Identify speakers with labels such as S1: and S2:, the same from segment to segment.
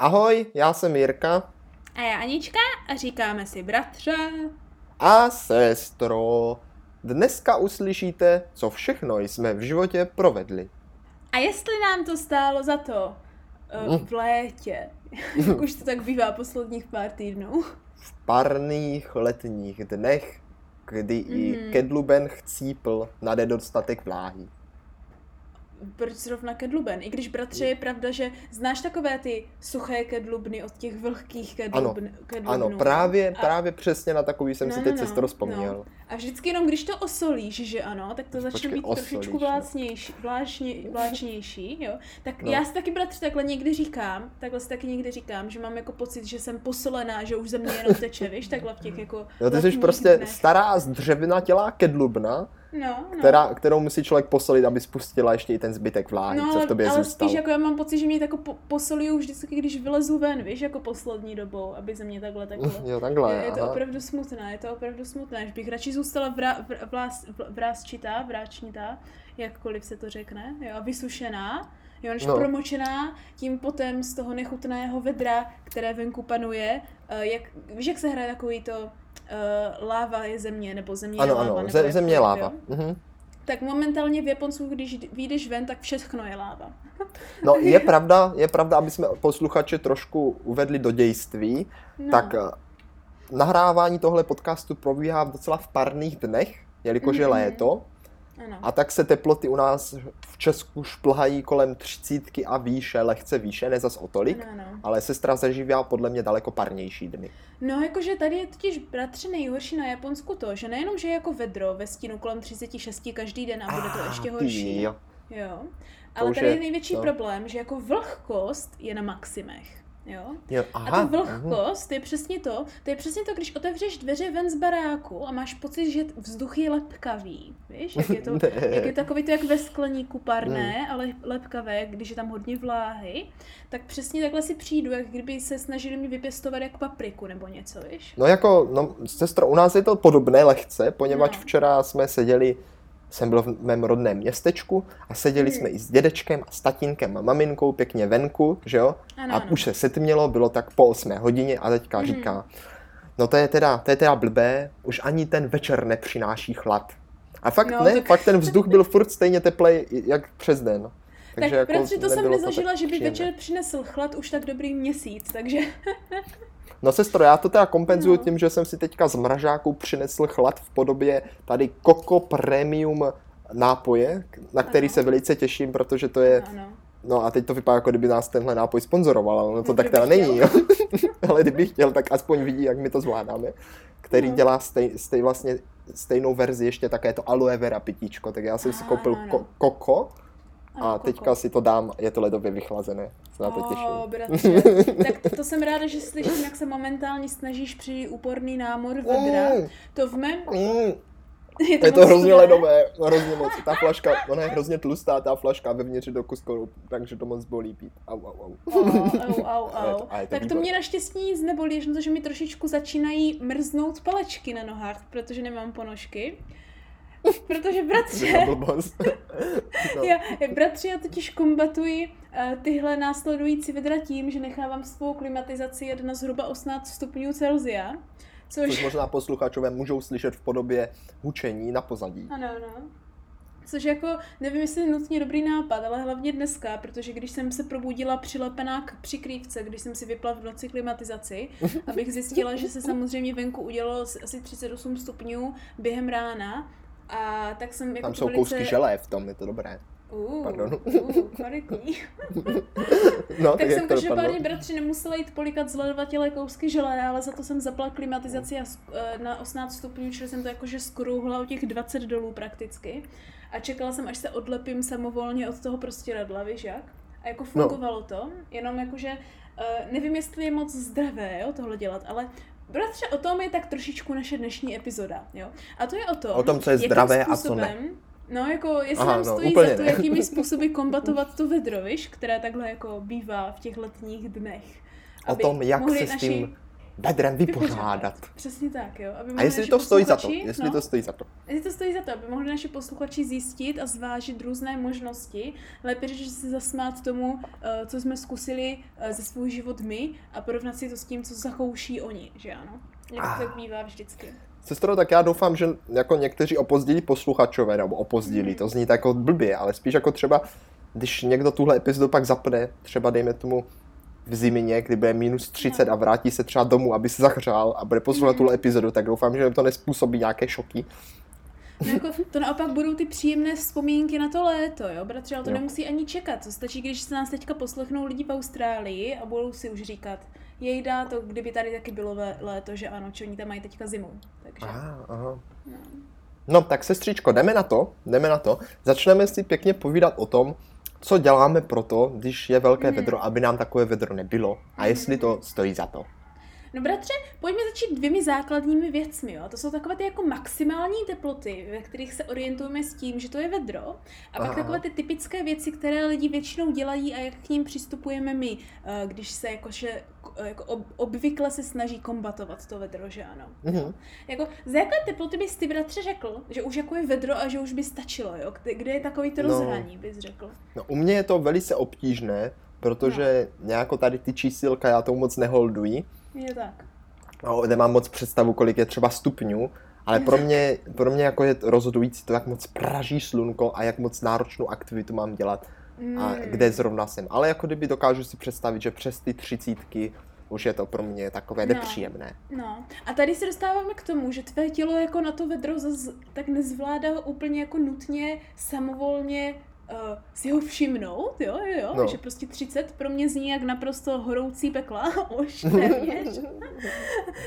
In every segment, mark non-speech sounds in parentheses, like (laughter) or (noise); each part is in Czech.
S1: Ahoj, já jsem Jirka.
S2: A já Anička a říkáme si bratře.
S1: A sestro. Dneska uslyšíte, co všechno jsme v životě provedli.
S2: A jestli nám to stálo za to uh, v létě, (laughs) jak už to tak bývá posledních pár týdnů.
S1: V parných letních dnech, kdy mm. i
S2: Mhm.
S1: kedluben chcípl na nedostatek vláhy.
S2: Proč zrovna kedluben? I když bratře je pravda, že znáš takové ty suché kedlubny od těch vlhkých kedlubn, kedlubnů.
S1: Ano, právě,
S2: A-
S1: právě přesně na takový jsem si teď sestro vzpomněl.
S2: No. A vždycky jenom, když to osolíš, že ano, tak to začne
S1: Počkej,
S2: být
S1: osolíš,
S2: trošičku
S1: no.
S2: vlácnější, vláčně, (laughs) vláčnější, jo. Tak
S1: No.
S2: já si taky, bratře, takhle někdy říkám, takhle si taky někdy říkám, že mám jako pocit, že jsem posolená, že už ze mě jenom teče, víš, takhle v těch jako
S1: Jo, ty jsi prostě
S2: dnech.
S1: stará z dřevina tělá kedlubna,
S2: no, no.
S1: která, kterou musí člověk posolit, aby spustila ještě i ten zbytek vláhy,
S2: No,
S1: co v tobě
S2: ale
S1: zůstal.
S2: spíš jako já mám pocit, že mě jako po, posolují vždycky, když vylezu ven, víš, jako poslední dobou, aby ze mě takhle takhle. (laughs)
S1: Jo, takhle,
S2: je, je to
S1: aha.
S2: opravdu smutné, je to opravdu smutné, že bych radši zůstala vrá, vr, vlás, vl- vrásčitá, vráčnitá, jakkoliv se to řekne, jo, a vysušená, jo, než
S1: No.
S2: promočená tím potem z toho nechutného vedra, které venku panuje, uh, jak, víš, jak se hraje takový to uh, láva je země, nebo země je
S1: Ano,
S2: láva,
S1: ano,
S2: nebo
S1: ze, země
S2: to-
S1: láva. Mhm.
S2: Tak momentálně v Japonsku, když vyjdeš ven, tak všechno je láva. (laughs)
S1: No, je pravda, je pravda, aby jsme posluchače trošku uvedli do dějství,
S2: No.
S1: tak eh, nahrávání tohle podcastu probíhá v docela v parných dnech, jelikož je
S2: Mhm.
S1: léto,
S2: Ano.
S1: a tak se teploty u nás v Česku šplhají kolem třicítky a výše, lehce výše, ne zas o tolik,
S2: Ano, ano.
S1: ale sestra zažívá podle mě daleko parnější dny.
S2: No, jakože tady je totiž bratře nejhorší na Japonsku to, že nejenom, že je jako vedro ve stínu kolem 36 každý den a bude to
S1: Ah,
S2: ještě
S1: ty
S2: horší.
S1: jo.
S2: Jo. Ale tady
S1: je-
S2: je největší
S1: no.
S2: problém, že jako vlhkost je na maximech. Jo?
S1: Jo,
S2: A
S1: aha,
S2: ta vlhkost je přesně to, to je přesně to, když otevřeš dveře ven z baráku a máš pocit, že vzduch je lepkavý, víš, jak je to, (laughs) jak je takový to jak ve skleníku parné, ale lepkavé, když je tam hodně vláhy, tak přesně takhle si přijdu, jak kdyby se snažili mi vypěstovat jak papriku nebo něco, víš.
S1: No jako, no, sestro, u nás je to podobné lehce, poněvadž
S2: No.
S1: včera jsme seděli, jsem byl v mém rodném městečku a seděli
S2: Hmm.
S1: jsme i s dědečkem a s tatínkem a maminkou pěkně venku, že jo?
S2: Ano,
S1: a
S2: ano.
S1: už se setmělo, bylo tak po 8 hodině a teďka
S2: Mhm.
S1: říká, no to je teda, to je teda blbé, už ani ten večer nepřináší chlad. A fakt
S2: No,
S1: ne,
S2: tak-
S1: fakt ten vzduch byl furt stejně teplej jak přes den.
S2: Tak
S1: jako
S2: bratři, to jsem nezažila,
S1: tak
S2: že by
S1: příjemné.
S2: večer přinesl chlad už tak dobrý měsíc, takže (laughs)
S1: No sestro, já to teda kompenzuju
S2: No.
S1: tím, že jsem si teďka z mražáku přinesl chlad v podobě tady Coco Premium nápoje, na který
S2: Ano.
S1: se velice těším, protože to je,
S2: ano.
S1: no a teď to vypadá, jako kdyby nás tenhle nápoj sponzoroval, ale no to
S2: No,
S1: tak teda není, jo. (laughs) ale kdyby chtěl, tak aspoň vidí, jak my to zvládáme. Který
S2: No.
S1: dělá stej, stej vlastně stejnou verzi ještě také to aloe vera pitíčko, tak já jsem si koupil
S2: ano.
S1: ko- koko a teďka si to dám, je to ledově vychlazené, se na to těším.
S2: O, bratře, (laughs) tak to, to jsem ráda, že slyším, jak se momentálně snažíš při úporný námor vedra.
S1: Mm,
S2: To v mém...
S1: mm.
S2: Je
S1: Je to hrozně
S2: chudé.
S1: ledové, hrozně moc. Ta flaška, ona je hrozně tlustá, ta flaška vevnitř je do kuskou, takže to moc bolí pít. Au, au, au.
S2: Au, au,
S1: Ale
S2: au. (laughs)
S1: to- to
S2: Tak to
S1: výborné.
S2: mě naštěstí nic nebolí, až na to, že mi trošičku začínají mrznout palečky na nohách, protože nemám ponožky. (laughs) Protože bratře, (laughs)
S1: no.
S2: já, bratře, já totiž kombatuji uh, tyhle následující vedra tím, že nechávám svou klimatizaci jet na zhruba 18 stupňů Celsia.
S1: Což
S2: Což,
S1: možná posluchačové můžou slyšet v podobě hučení na pozadí.
S2: ano, ano. Což jako, nevím, jestli je nutně dobrý nápad, ale hlavně dneska, protože když jsem se probudila přilepená k přikrývce, když jsem si vypla v noci klimatizaci, (laughs) abych zjistila, že se samozřejmě venku udělalo asi- asi 38 stupňů během rána, a tak jsem jako
S1: Tam jsou
S2: velice...
S1: kousky želé v tom, je to dobré.
S2: Uh,
S1: Pardon.
S2: uh, kvalitní. (laughs)
S1: No,
S2: tak
S1: jak
S2: jsem každopádně, bratři, nemusela jít polikat zledovatělé kousky želé, ale za to jsem zapla klimatizaci a, eh, na 18 stupňů, čili jsem to jakože skrouhla o těch 20 dolů prakticky. A čekala jsem, až se odlepím samovolně od toho prostěradla, víš jak? A jako
S1: No.
S2: fungovalo to, jenom jakože, uh, nevím, jestli je moc zdravé, jo, tohle dělat, ale Bratře, o tom je tak trošičku naše dnešní epizoda, jo. A to je o tom,
S1: O tom, co je zdravé a co ne.
S2: No, jako, jestli
S1: Aha,
S2: nám
S1: no,
S2: stojí za to,
S1: ne.
S2: jakými (laughs) způsoby kombatovat to vedro, víš, které takhle jako bývá v těch letních dnech.
S1: O tom, jak se s
S2: naši...
S1: tím vedrem vypořádat.
S2: Přesně tak, jo. Aby
S1: A jestli to stojí za to, jestli
S2: no,
S1: to stojí za to.
S2: Jestli to stojí za to, aby mohli naši posluchači zjistit a zvážit různé možnosti, lépe řečeno se zasmát tomu, eh, co jsme zkusili eh, ze svůj život my a porovnat si to s tím, co zakouší oni, že ano? Jak to
S1: Ah.
S2: tak bývá vždycky.
S1: Sestro, tak já doufám, že jako někteří opozdili posluchačové, nebo opozdili,
S2: Mhm.
S1: to zní tak jako blbě, ale spíš jako třeba, když někdo tuhle epizodu pak zapne, třeba dejme tomu v zimě, kdy bude minus 30
S2: No.
S1: a vrátí se třeba domů, aby se zahřál a bude poslouchat tuhle epizodu, tak doufám, že to nespůsobí nějaké šoky.
S2: No jako, to naopak budou ty příjemné vzpomínky na to léto, jo, bratře, ale to
S1: Jo.
S2: nemusí ani čekat. To stačí, když se nás teďka poslechnou lidi v Austrálii a budou si už říkat, jejda, to kdyby tady taky bylo léto, že ano, či oni tam mají teďka zimu. Takže,
S1: Aha, aha.
S2: no.
S1: No, tak sestřičko, jdeme na to, jdeme na to. Začneme si pěkně povídat o tom, co děláme pro to, když je velké
S2: Mhm.
S1: vedro, aby nám takové vedro nebylo. A jestli to stojí za to.
S2: No bratře, pojďme začít dvěmi základními věcmi, jo. To jsou takové ty jako maximální teploty, ve kterých se orientujeme s tím, že to je vedro. A pak
S1: Aha.
S2: takové ty typické věci, které lidi většinou dělají a jak k ním přistupujeme my, eh, když se jakože, eh, jako ob, obvykle se snaží kombatovat to vedro, že ano.
S1: Mhm.
S2: Jako, za jaké teploty bys ty, bratře, řekl, že už jako je vedro a že už by stačilo, jo? Kde, je takový to
S1: No.
S2: rozhraní, bys řekl?
S1: No, u mě je to velice obtížné, protože nějako tady ty čísilka já tomu moc neholduji.
S2: Je tak.
S1: No, nemám moc představu, kolik je třeba stupňů, ale pro mě, pro mě jako je rozhodující to, jak moc praží slunko a jak moc náročnou aktivitu mám dělat a
S2: Mm.
S1: kde zrovna jsem. Ale jako kdyby dokážu si představit, že přes ty třicítky už je to pro mě takové
S2: No.
S1: nepříjemné.
S2: No, a tady se dostáváme k tomu, že tvé tělo jako na to vedro zas tak nezvládá úplně jako nutně samovolně uh, si ho všimnout, jo, jo, jo,
S1: No.
S2: že prostě 30 pro mě zní jak naprosto horoucí pekla, (laughs) už (laughs) téměř.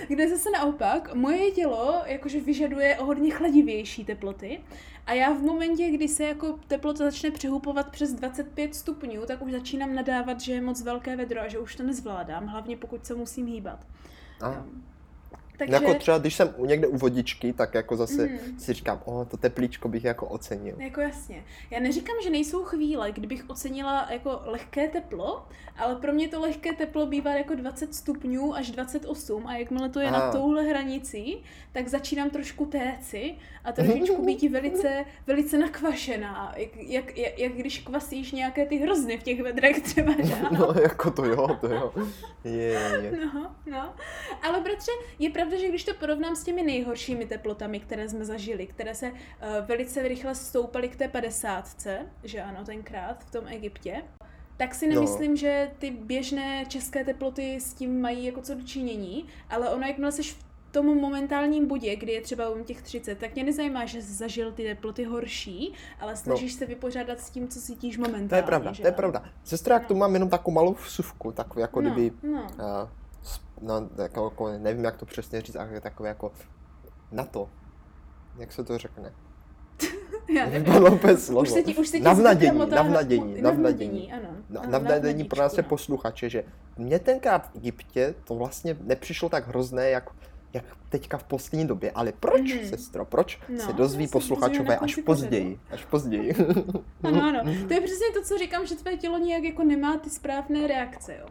S2: Kde zase naopak, moje tělo jakože vyžaduje o hodně chladivější teploty a já v momentě, kdy se jako teplota začne přehupovat přes 25 stupňů, tak už začínám nadávat, že je moc velké vedro a že už to nezvládám, hlavně pokud se musím hýbat.
S1: A,
S2: Takže...
S1: Jako třeba, když jsem někde u vodičky, tak jako zase
S2: Mhm.
S1: si říkám, o, to teplíčko bych jako ocenil.
S2: Jako jasně. Já neříkám, že nejsou chvíle, kdybych ocenila jako lehké teplo, ale pro mě to lehké teplo bývá jako 20 stupňů až 28 a jakmile to je
S1: A.
S2: nad touhle hranicí, tak začínám trošku téci a trošičku být velice, velice nakvašená. Jak, jak, jak, jak, když kvasíš nějaké ty hrozny v těch vedrech třeba, (laughs) ano?
S1: No, jako to jo, to jo. Je, je.
S2: No, no. Ale bratře, je pravda, že když to porovnám s těmi nejhoršími teplotami, které jsme zažili, které se uh, velice rychle stoupaly k té 50, že ano, tenkrát v tom Egyptě, tak si
S1: No.
S2: nemyslím, že ty běžné české teploty s tím mají jako co dočinění, ale ono, jakmile seš v tom momentálním bodě, kdy je třeba u těch 30, tak mě nezajímá, že jsi zažil ty teploty horší, ale snažíš se vypořádat s tím, co cítíš momentálně.
S1: To je pravda,
S2: že
S1: to je pravda. Sestra, jak tu
S2: No.
S1: mám jenom takovou malou vsuvku, takovou jako
S2: no,
S1: kdyby,
S2: No.
S1: uh, no, jako, jako, nevím, jak to přesně říct, ale takové jako na to. Jak se to řekne? (laughs)
S2: Já nevím.
S1: Vypadlo úplně slovo.
S2: Už se ti, už se ti
S1: Navnadění, navnadění, navnadění.
S2: ano.
S1: No,
S2: ano,
S1: navnadění pro naše
S2: no.
S1: posluchače, že mě tenkrát v Egyptě to vlastně nepřišlo tak hrozné, jak, jak teďka v poslední době. Ale proč,
S2: Mhm.
S1: sestro, proč
S2: No,
S1: se dozví posluchačové
S2: na
S1: až později? Až později.
S2: Ano, ano. (laughs) To je přesně to, co říkám, že tvé tělo nějak jako nemá ty správné reakce, jo.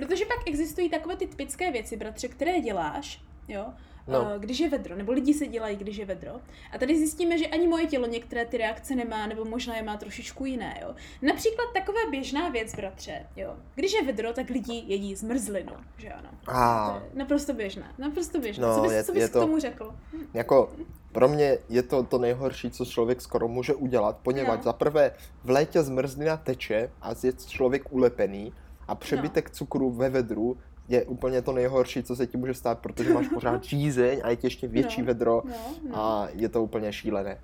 S2: Protože pak existují takové ty typické věci, bratře, které děláš, jo,
S1: No.
S2: no. když je vedro, nebo lidi se dělají, když je vedro. A tady zjistíme, že ani moje tělo některé ty reakce nemá, nebo možná je má trošičku jiné, jo. Například taková běžná věc, bratře, jo. Když je vedro, tak lidi jedí zmrzlinu, že ano. To
S1: A
S2: je naprosto běžná, naprosto běžná.
S1: No,
S2: co bys,
S1: je-
S2: co bys
S1: je
S2: k
S1: to-
S2: tomu řekl? (laughs)
S1: jako pro mě je to to nejhorší, co člověk skoro může udělat, poněvadž
S2: No.
S1: za prvé v létě zmrzlina teče a je člověk ulepený a přebytek
S2: No.
S1: cukru ve vedru je úplně to nejhorší, co se ti může stát, protože máš pořád žízeň a je ti ještě větší
S2: No.
S1: vedro
S2: No, no.
S1: a je to úplně šílené.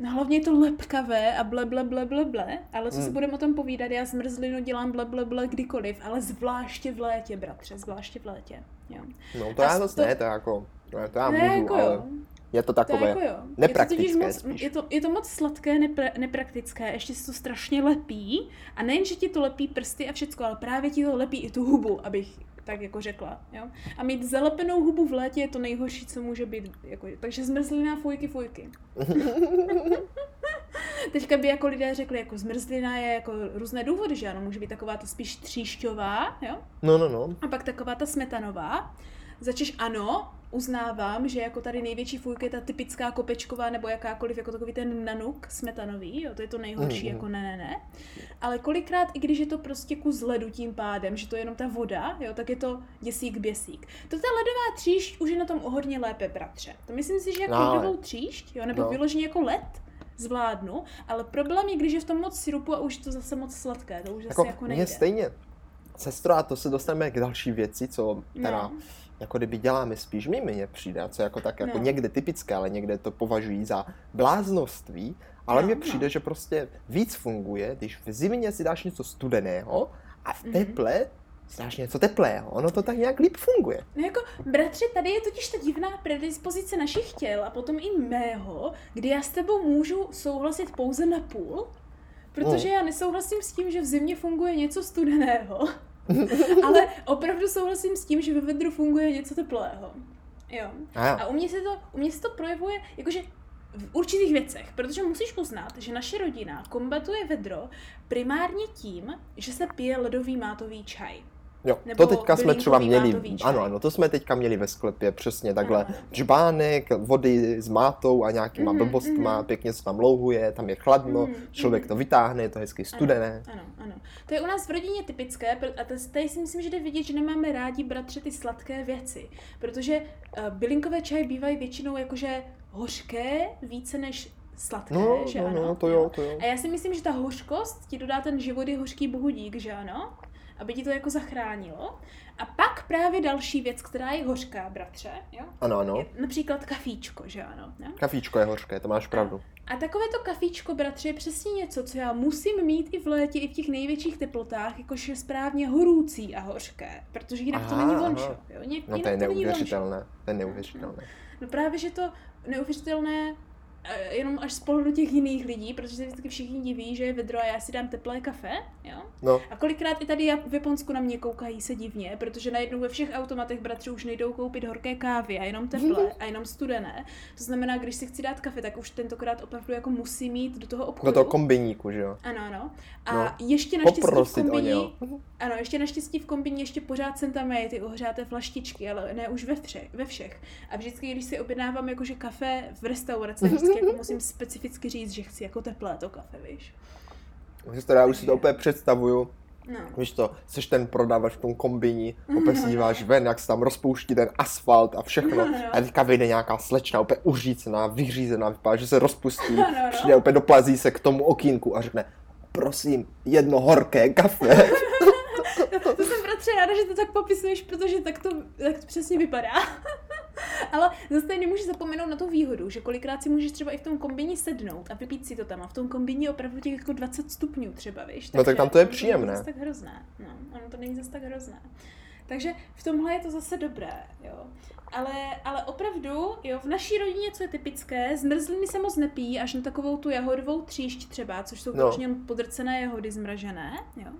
S2: No hlavně je to lepkavé a ble, ble, ble, ble, ble, ale co si
S1: Mm.
S2: budeme o tom povídat, já zmrzlinu dělám ble, ble, ble kdykoliv, ale zvláště v létě, bratře, zvláště v létě, jo.
S1: No to
S2: A
S1: já zase
S2: to-
S1: ne, to jako, to, já
S2: To
S1: můžu,
S2: je jako
S1: ale
S2: jo,
S1: je to
S2: to
S1: takové.
S2: jako jo. Je to,
S1: nepraktické
S2: moc,
S1: spíš.
S2: je, to, je to moc sladké, nepra, nepraktické, ještě se to strašně lepí a nejen, že ti to lepí prsty a všecko, ale právě ti to lepí i tu hubu, abych tak jako řekla, jo. A mít zalepenou hubu v létě je to nejhorší, co může být, jako, takže zmrzlina, fujky, fujky. (laughs) teďka by jako lidé řekli, jako zmrzlina je jako různé důvody, že ano, může být taková ta spíš tříšťová, jo?
S1: No, no, no.
S2: A pak taková ta smetanová. Začeš ano, uznávám, že jako tady největší fůjka je ta typická kopečková nebo jakákoliv jako takový ten nanuk smetanový, jo, to je to nejhorší,
S1: Mhm.
S2: jako ne, ne, ne. Ale kolikrát, i když je to prostě kus ledu tím pádem, že to je jenom ta voda, jo, tak je to děsík běsík. To ta ledová tříšť už je na tom o hodně lépe, bratře. To myslím si, že jako
S1: No,
S2: ledovou tříšť, jo, nebo
S1: No.
S2: vyloženě jako led, zvládnu, ale problém je, když je v tom moc syrupu a už je to zase moc sladké, to už zase
S1: Jako,
S2: jako, nejde.
S1: stejně, sestro, a to se dostaneme k další věci, co teda,
S2: No.
S1: Jako kdyby děláme spíš my, mně přijde, a co jako tak jako
S2: No.
S1: někde typické, ale někde to považují za bláznoství, ale
S2: No,
S1: mně
S2: no.
S1: přijde, že prostě víc funguje, když v zimě si dáš něco studeného a v
S2: Mhm.
S1: teple si dáš něco teplého. Ono to tak nějak líp funguje.
S2: No jako, bratře, tady je totiž ta divná predispozice našich těl a potom i mého, kdy já s tebou můžu souhlasit pouze na půl, protože
S1: Mm.
S2: já nesouhlasím s tím, že v zimě funguje něco studeného, (laughs) ale opravdu souhlasím s tím, že ve vedru funguje něco teplého. Jo.
S1: A
S2: A u mě se to, u mě se to projevuje jakože v určitých věcech, protože musíš uznat, že naše rodina kombatuje vedro primárně tím, že se pije ledový mátový čaj.
S1: Jo,
S2: Nebo
S1: to teďka jsme třeba měli, ano, ano, to jsme teďka měli ve sklepě, přesně takhle,
S2: Ano.
S1: džbánek, vody s mátou a nějakýma
S2: Mhm,
S1: blbostma,
S2: mhm.
S1: pěkně se tam louhuje, tam je chladno,
S2: Mhm,
S1: člověk
S2: mhm.
S1: to vytáhne, je to hezky studené.
S2: Ano, ano. To je u nás v rodině typické a tady si myslím, že jde vidět, že nemáme rádi bratře ty sladké věci. Protože uh, bylinkové čaje bývají většinou jakože hořké více než sladké,
S1: No,
S2: že
S1: no,
S2: ano?
S1: no, to jo, to jo.
S2: A já si myslím, že ta hořkost ti dodá ten život je hořký bohudík, že ano? Aby ti to jako zachránilo. A pak právě další věc, která je hořká, bratře, jo?
S1: Ano, ano.
S2: Je například kafíčko, že ano? Jo?
S1: Kafíčko je hořké, to máš pravdu.
S2: A takové to kafíčko, bratře, je přesně něco, co já musím mít i v létě, i v těch největších teplotách, jakož je správně horoucí a hořké, protože jinak to
S1: Aha,
S2: není
S1: aha.
S2: vončo, jo? Ně,
S1: No to je
S2: to není
S1: neuvěřitelné, to je neuvěřitelné.
S2: No právě, že to neuvěřitelné jenom až z pohledu těch jiných lidí, protože se vždycky všichni diví, že je vedro a já si dám teplé kafe, jo?
S1: No,
S2: A kolikrát i tady v Japonsku na mě koukají se divně, protože najednou ve všech automatech bratři už nejdou koupit horké kávy a jenom teplé (laughs) a jenom studené. To znamená, když si chci dát kafe, tak už tentokrát opravdu jako musí mít do toho obchodu.
S1: do toho kombiníku, že jo.
S2: Ano, ano. A
S1: No.
S2: ještě naštěstí v kombiní, ano, ještě naštěstí v kombiní ještě pořád jsem tam mají ty ohřáté flaštičky, ale ne už ve, vše, ve všech. A vždycky, když si objednávám jakože kafe v restauraci, (laughs) vždycky jako musím specificky říct, že chci jako teplé to kafe, víš.
S1: To, já už si to úplně představuju,
S2: No.
S1: víš to, jsi ten prodavač v tom kombini, opět (laughs) si díváš ven, jak se tam rozpouští ten asfalt a všechno.
S2: No, (laughs) no.
S1: A teďka vyjde nějaká slečna, úplně uřícená, vyřízená, vypadá, že se rozpustí, (laughs)
S2: No, no.
S1: přijde opět doplazí se k tomu okýnku a řekne, prosím, jedno horké kafe.
S2: To jsem bratře ráda, že to tak popisuješ, protože tak to, tak to přesně vypadá. (laughs) Ale zase nemůžeš zapomenout na tu výhodu, že kolikrát si můžeš třeba i v tom kombině sednout a vypít si to tam. A v tom kombině je opravdu těch jako 20 stupňů třeba, víš?
S1: No tak tam to je příjemné.
S2: není zas tak hrozné. No, ono to není zase tak hrozné. Takže v tomhle je to zase dobré, jo. Ale, ale opravdu, jo, v naší rodině, co je typické, zmrzliny se moc nepíjí, až na takovou tu jahodovou tříšť třeba, což jsou
S1: No.
S2: podrcené jahody zmražené, jo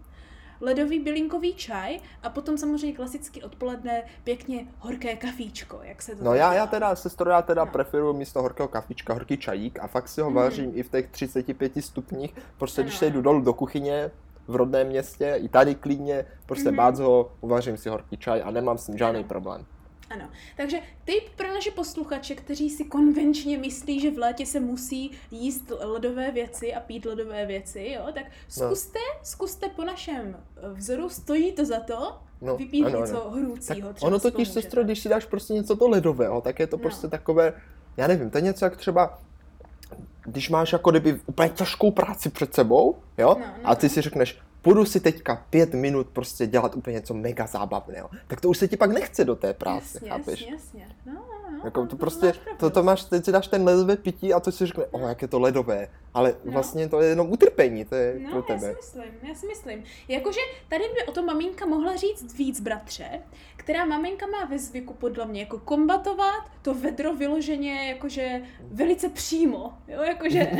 S2: ledový bylinkový čaj a potom samozřejmě klasicky odpoledne pěkně horké kafíčko, jak se to
S1: No já,
S2: dělá.
S1: já teda, sestro, já teda
S2: No.
S1: preferuju místo horkého kafička horký čajík a fakt si ho
S2: Mhm.
S1: vařím i v těch 35 stupních. Prostě když
S2: Ano,
S1: se jdu dolů do kuchyně v rodném městě, i tady klidně, prostě
S2: Mhm.
S1: bác ho, uvařím si horký čaj a nemám s tím žádný
S2: Ano.
S1: problém.
S2: Ano, takže tip pro naše posluchače, kteří si konvenčně myslí, že v létě se musí jíst ledové věci a pít ledové věci, jo, tak zkuste, zkuste po našem eh, vzoru, stojí to za to,
S1: No,
S2: vypít
S1: ano,
S2: něco
S1: ano.
S2: horoucího.
S1: Tak
S2: třeba
S1: ono totiž, sestro, když si dáš prostě něco to ledového, tak je to
S2: No.
S1: prostě takové, já nevím, to je něco jak třeba, když máš jako kdyby úplně těžkou práci před sebou, jo,
S2: No, no,
S1: a ty
S2: no.
S1: si řekneš, půjdu si teďka pět minut prostě dělat úplně něco mega zábavného, tak to už se ti pak nechce do té práce,
S2: Jasně,
S1: chápeš?
S2: jasně, jasně. No, no, no,
S1: Jako
S2: no,
S1: to
S2: to
S1: prostě,
S2: máš
S1: to, to máš, teď si dáš ten ledové pití a to si řekne, o, jak je to ledové, ale
S2: No.
S1: vlastně to je jenom utrpení, to je
S2: No,
S1: pro
S2: já si
S1: tebe.
S2: myslím, já si myslím. Jakože tady by o tom maminka mohla říct víc, bratře, která maminka má ve zvyku podle mě jako kombatovat to vedro vyloženě jakože velice přímo, jo, jakože (laughs)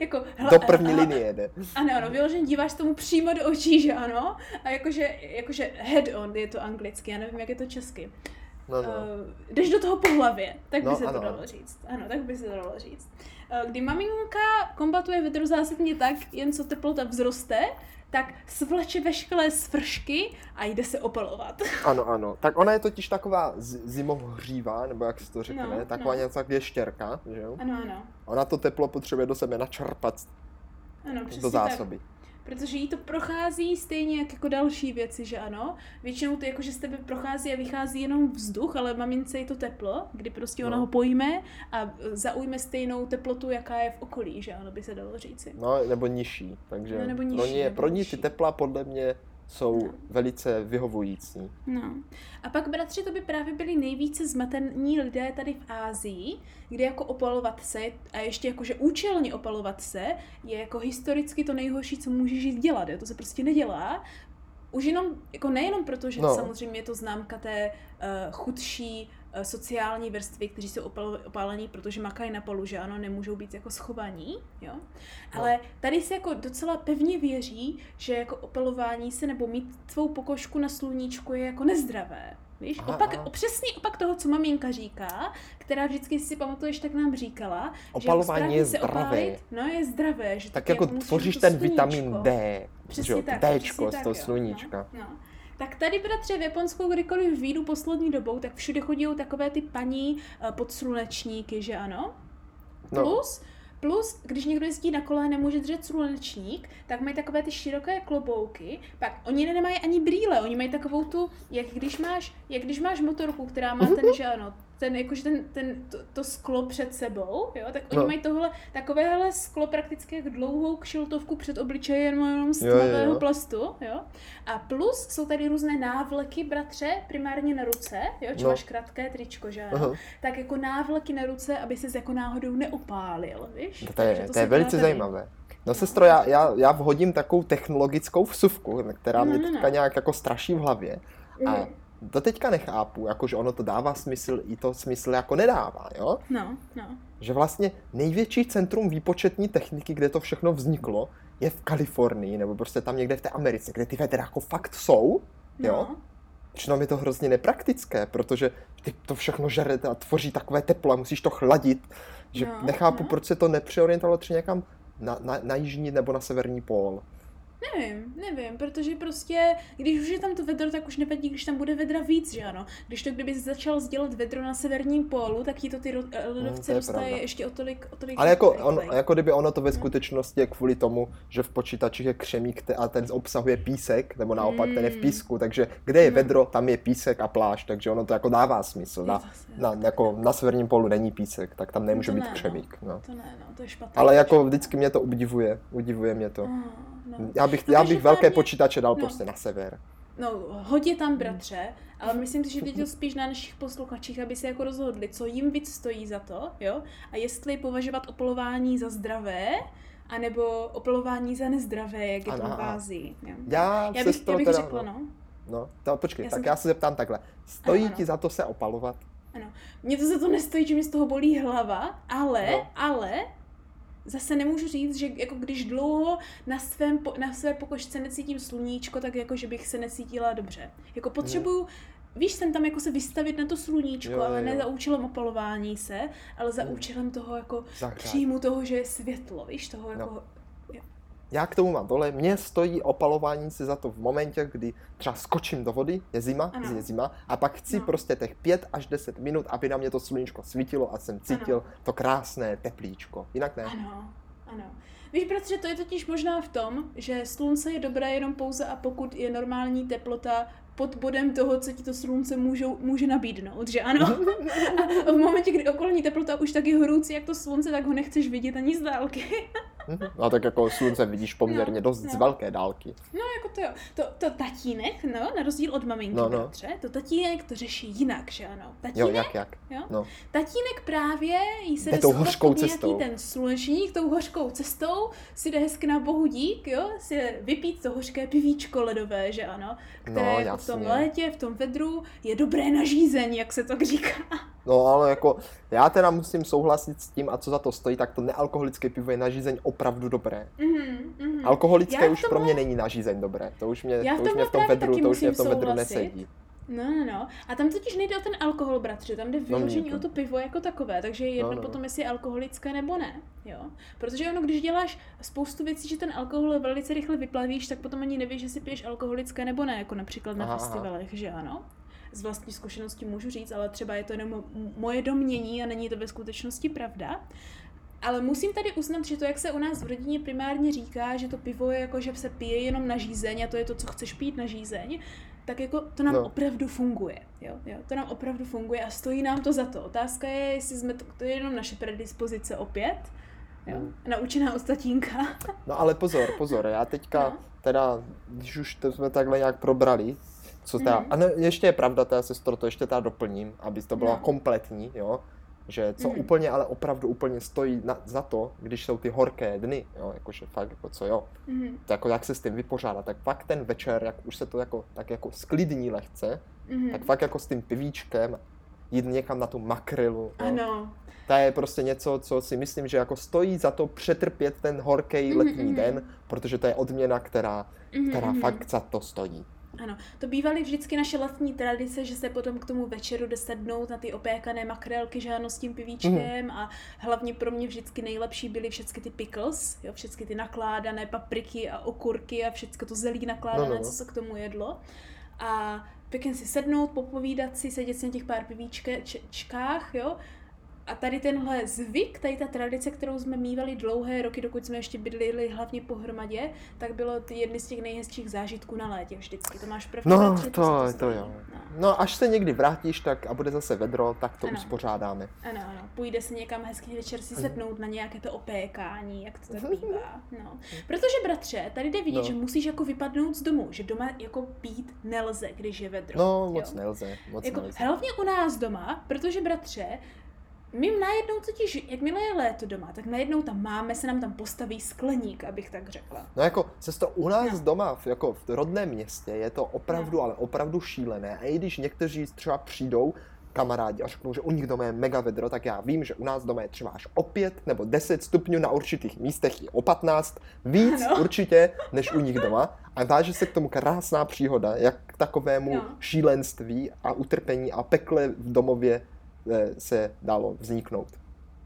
S2: jako, hla-
S1: Do první
S2: hla-
S1: linie jde.
S2: Ano, ano, vyloženě díváš tomu přímo do očí, že ano, a jakože, jakože head on je to anglicky, já nevím, jak je to česky.
S1: No, no.
S2: Uh, jdeš do toho po hlavě, tak by
S1: No,
S2: se
S1: ano,
S2: to dalo říct. Ano, tak by se to dalo říct. Uh, kdy maminka kombatuje vedro zásadně tak, jen co teplota vzroste, tak svleče veškeré svršky a jde se opalovat. (laughs)
S1: Ano, ano. Tak ona je totiž taková zimohřívá, nebo jak se to řekne,
S2: No,
S1: taková
S2: no.
S1: něco jak věštěrka, že jo?
S2: Ano, ano.
S1: Ona to teplo potřebuje do sebe načerpat
S2: Ano, přesně
S1: do
S2: tak. Protože jí to prochází stejně jak jako další věci, že ano. Většinou to jako, že z tebe prochází a vychází jenom vzduch, ale mamince je to teplo, kdy prostě ona
S1: No.
S2: ho pojme a zaujme stejnou teplotu, jaká je v okolí, že ano, by se dalo říci.
S1: No, nebo nižší, takže
S2: No, nebo
S1: pro,
S2: nižší,
S1: ně,
S2: nebo
S1: pro ní ty tepla podle mě jsou
S2: No.
S1: velice vyhovující.
S2: No. A pak, bratři, to by právě byli nejvíce zmatení lidé tady v Ázii, kde jako opalovat se, a ještě jako, že účelně opalovat se, je jako historicky to nejhorší, co můžeš jít dělat. Jo? To se prostě nedělá. Už jenom, jako nejenom proto, že
S1: No.
S2: no. samozřejmě je to známka té uh, chudší uh, sociální vrstvy, kteří jsou opal, opálení, protože makají na polu, že ano, nemůžou být jako schovaní, jo. Ale tady se jako docela pevně věří, že jako opalování se nebo mít svou pokožku na sluníčku je jako nezdravé. Víš,
S1: Aha,
S2: opak,
S1: aha.
S2: přesný opak toho, co maminka říká, která vždycky si pamatuješ, tak nám říkala,
S1: Opalování
S2: že
S1: je
S2: správně se
S1: zdravé.
S2: opálit, no je zdravé, že
S1: Tak jako tvoříš ten
S2: sluníčko.
S1: vitamin D, že
S2: Přesně
S1: jo,
S2: tak,
S1: Dčko
S2: přesně
S1: z
S2: tak,
S1: toho
S2: jo.
S1: sluníčka.
S2: No, no. Tak tady, bratře, v Japonsku, kdykoliv vyjdu poslední dobou, tak všude chodí takové ty paní uh, podslunečníky, že ano?
S1: No.
S2: Plus, plus, když někdo jezdí na kole a nemůže držet slunečník, tak mají takové ty široké klobouky, pak oni nemají ani brýle, oni mají takovou tu, jak když máš, jak když máš motorku, která má ten, že ano, ten, jakože ten, ten, to, to sklo před sebou, jo, tak oni
S1: No.
S2: no. mají tohle, takovéhle sklo prakticky jak dlouhou kšiltovku před obličejem jenom z
S1: Jo, jo,
S2: tmavého
S1: jo.
S2: plastu, jo. A plus jsou tady různé návleky, bratře, primárně na ruce, jo, či
S1: No.
S2: máš krátké tričko, že
S1: Aha.
S2: tak jako návleky na ruce, aby se jako náhodou neopálil, víš?
S1: To je,
S2: Takže
S1: to je velice
S2: tady.
S1: zajímavé. No sestro, já, já, já vhodím takovou technologickou vsuvku, která mě
S2: No, no,
S1: teďka
S2: no.
S1: nějak jako straší v hlavě. A
S2: Mhm.
S1: To teďka nechápu, jakože ono to dává smysl, i to smysl jako nedává, jo?
S2: No, no.
S1: Že vlastně největší centrum výpočetní techniky, kde to všechno vzniklo, je v Kalifornii, nebo prostě tam někde v té Americe, kde ty vedra jako fakt jsou, jo?
S2: No,
S1: Přitom je to hrozně nepraktické, protože ty to všechno žere a tvoří takové teplo a musíš to chladit, že
S2: No,
S1: nechápu,
S2: no.
S1: proč se to nepřeorientovalo třeba někam na, na, na jižní nebo na severní pól.
S2: Nevím, nevím, protože prostě, když už je tam to vedro, tak už nevadí, když tam bude vedra víc, že ano. Když to kdyby začal sdělat vedro na severním pólu, tak ti to ty eh,
S1: No,
S2: ledovce
S1: je
S2: dostaje
S1: pravda.
S2: ještě o tolik, o tolik
S1: Ale jako, on, jako kdyby ono to ve
S2: No.
S1: skutečnosti je kvůli tomu, že v počítači je křemík a ten obsahuje písek, nebo naopak ten je v
S2: Mm.
S1: písku, takže kde je
S2: No.
S1: vedro, tam je písek a pláž, takže ono to jako dává smysl.
S2: Je
S1: Na, na, jako na severním polu není písek, tak tam nemůže
S2: to
S1: být
S2: ne, no.
S1: křemík. No.
S2: To ne, no, to je špatné.
S1: Ale jako vždycky mě to udivuje, udivuje mě to.
S2: Ah, no.
S1: Já bych,
S2: No,
S1: já bych velké počítače dal
S2: no.
S1: prostě na sever.
S2: No, hodně tam, bratře, ale myslím si, že teď spíš na našich posluchačích, aby se jako rozhodli, co jim víc stojí za to, jo? A jestli považovat opalování za zdravé, anebo opalování za nezdravé, jak je
S1: Ano,
S2: to v. Ázii. Jo?
S1: Já,
S2: Já bych, já bych
S1: teda,
S2: řekla, no.
S1: No, to, počkej,
S2: Já
S1: tak
S2: jsem-
S1: já se zeptám takhle. Stojí
S2: Ano, ano.
S1: ti za to se opalovat?
S2: Ano. Mně to za to nestojí, že mi z toho bolí hlava, ale,
S1: No.
S2: no. ale zase nemůžu říct, že jako když dlouho na, svém, na své pokožce necítím sluníčko, tak jako, že bych se necítila dobře. Jako potřebuju, víš, jsem tam jako se vystavit na to sluníčko,
S1: Jo,
S2: ale
S1: jo,
S2: ne
S1: jo.
S2: za účelem opalování se, ale za
S1: Hmm.
S2: účelem toho jako příjmu toho, že je světlo, víš, toho
S1: No. Já k tomu mám dole, mně stojí opalování se za to v momentě, kdy třeba skočím do vody, je zima,
S2: Ano.
S1: je zima, a pak chci
S2: No.
S1: prostě těch 5 až 10 minut, aby na mě to sluníčko svítilo a jsem cítil to krásné teplíčko. Jinak ne.
S2: Ano, ano. Víš, bratře, to je totiž možná v tom, že slunce je dobré jenom pouze a pokud je normální teplota pod bodem toho, co ti to slunce můžou, může nabídnout, že ano? A v momentě, kdy okolní teplota už tak je horoucí jak to slunce, tak ho nechceš vidět ani z dálky.
S1: Mhm. No tak jako slunce vidíš poměrně
S2: No,
S1: dost
S2: no.
S1: z velké dálky.
S2: No, jako to jo. To, to tatínek, no, na rozdíl od maminky,
S1: No,
S2: no,
S1: no.
S2: no. bratře, to tatínek to řeší jinak, že ano?
S1: Jo,
S2: Tatínek,
S1: jak jak.
S2: jo?
S1: No.
S2: Tatínek právě jí se
S1: Jde tou hořkou cestou.
S2: ten slunečník, tou hořkou cestou, si jde hezky na bohu dík, jo, si vypít to hořké pivíčko ledové, že ano, které
S1: No,
S2: jako v tom
S1: jasně.
S2: létě, v tom vedru je dobré na žízeň, jak se to říká.
S1: No ale jako, já teda musím souhlasit s tím, a co za to stojí, tak to nealkoholické pivo je na žízeň opravdu dobré.
S2: Mhm, mhm.
S1: Alkoholické
S2: Já
S1: už pro
S2: tomhle-
S1: mě není na žízeň dobré. To už mě,
S2: Já
S1: to už mě v tom vedru, to už mě v tom vedru nesedí.
S2: No, no, no. A tam totiž nejde o ten alkohol, bratře, tam jde vyložení
S1: to-
S2: o to pivo jako takové, takže je jedno
S1: No, no.
S2: potom, jestli je alkoholické nebo ne, jo. Protože ono, když děláš spoustu věcí, že ten alkohol velice rychle vyplavíš, tak potom ani nevíš, jestli piješ alkoholické nebo ne, jako například na
S1: Aha, aha.
S2: festivalech, že ano. Z vlastní zkušenosti můžu říct, ale třeba je to jenom moje domnění a není to ve skutečnosti pravda. Ale musím tady uznat, že to, jak se u nás v rodině primárně říká, že to pivo je jako, že se pije jenom na žízeň a to je to, co chceš pít na žízeň, tak jako to nám No. opravdu funguje. Jo? Jo? To nám opravdu funguje a stojí nám to za to. Otázka je, jestli jsme to, to je jenom naše predispozice opět, jo?
S1: Hmm.
S2: naučená od tatínka. (laughs)
S1: No ale pozor, pozor, já teďka
S2: No.
S1: teda, když už to jsme takhle nějak probrali, co teda,
S2: Mhm.
S1: a ne, ještě je pravda, teda sestro, to ještě teda doplním, aby to bylo
S2: No.
S1: kompletní, jo, že co
S2: Mhm.
S1: úplně, ale opravdu úplně stojí na, za to, když jsou ty horké dny, jo, jakože fakt, jako co jo,
S2: Mhm.
S1: to jako jak se s tím vypořádat, tak fakt ten večer, jak už se to jako, tak jako sklidní lehce,
S2: Mhm.
S1: tak fakt jako s tím pivíčkem jít někam na tu makrilu, jo.
S2: Ano.
S1: To je prostě něco, co si myslím, že jako stojí za to přetrpět ten horký
S2: Mhm,
S1: letní
S2: mhm.
S1: den, protože to je odměna, která,
S2: Mhm,
S1: která
S2: mhm.
S1: fakt za to stojí.
S2: Ano, to bývaly vždycky naše letní tradice, že se potom k tomu večeru jde sednout na ty opékané makrélky, že ano, s tím pivíčkem
S1: Mhm.
S2: a hlavně pro mě vždycky nejlepší byly všechny ty pickles, jo, všechny ty nakládané papriky a okurky a všechno to zelí nakládané,
S1: No, no, no.
S2: co se k tomu jedlo. A pěkně si sednout, popovídat si, sedět si na těch pár pivíčkách, jo, a tady tenhle zvyk, tady ta tradice, kterou jsme mývali dlouhé roky, dokud jsme ještě bydlili hlavně pohromadě, tak bylo ty jedny z těch nejhezčích zážitků na létě vždycky. To máš pravdu.
S1: No,
S2: bratře,
S1: to, to
S2: stojí.
S1: jo.
S2: No.
S1: No, až se někdy vrátíš tak a bude zase vedro, tak to
S2: Ano.
S1: uspořádáme.
S2: Ano, ano. Půjde se někam hezký večer si sednout na nějaké to opékání, jak to tak bývá. No. Protože, bratře, tady jde vidět,
S1: No.
S2: že musíš jako vypadnout z domu, že doma jako pít nelze, když je vedro.
S1: No, moc
S2: jo?
S1: nelze, moc
S2: Jako,
S1: nelze.
S2: hlavně u nás doma, protože bratře, my najednou totiž, jakmile je léto doma, tak najednou tam máme, se nám tam postaví skleník, abych tak řekla.
S1: No jako, to u nás
S2: No.
S1: doma, jako v rodném městě, je to opravdu,
S2: No.
S1: ale opravdu šílené. A i když někteří třeba přijdou, kamarádi a řeknou, že u nich doma je mega vedro, tak já vím, že u nás doma je třeba až o 5 nebo 10 stupňů na určitých místech i o 15, víc
S2: Ano.
S1: určitě než u nich doma. A váže se k tomu krásná příhoda, jak k takovému
S2: No.
S1: šílenství a utrpení a pekle v domově se dalo vzniknout.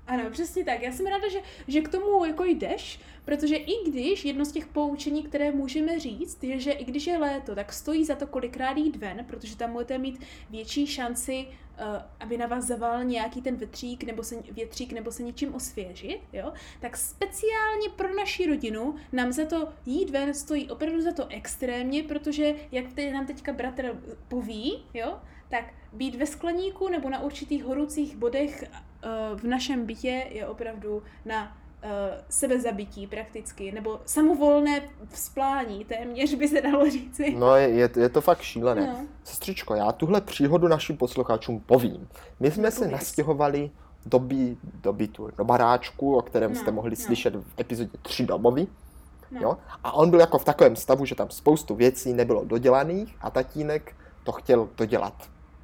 S2: Ano, přesně tak. Já jsem ráda, že, že k tomu jako jdeš, protože i když jedno z těch poučení, které můžeme říct, je, že i když je léto, tak stojí za to kolikrát jít ven, protože tam budete mít větší šanci, uh, aby na vás zaval nějaký ten větřík nebo se, větřík nebo se něčím osvěžit, jo? tak speciálně pro naši rodinu nám za to jít ven stojí opravdu za to extrémně, protože jak nám teďka bratr poví, jo, tak být ve skleníku nebo na určitých horúcích bodech eh, v našem bytě je opravdu na eh, sebezabití prakticky, nebo samovolné vzplání, téměř by se dalo říci.
S1: No je, je, je to fakt šílené.
S2: No.
S1: Sestřičko, já tuhle příhodu našim posluchačům povím. My jsme
S2: No,
S1: se nastěhovali do, by, do bytu, do baráčku, o kterém
S2: No,
S1: jste mohli
S2: no.
S1: slyšet v epizodě 3 domovy.
S2: No.
S1: Jo? A on byl jako v takovém stavu, že tam spoustu věcí nebylo dodělaných a tatínek to chtěl dodělat.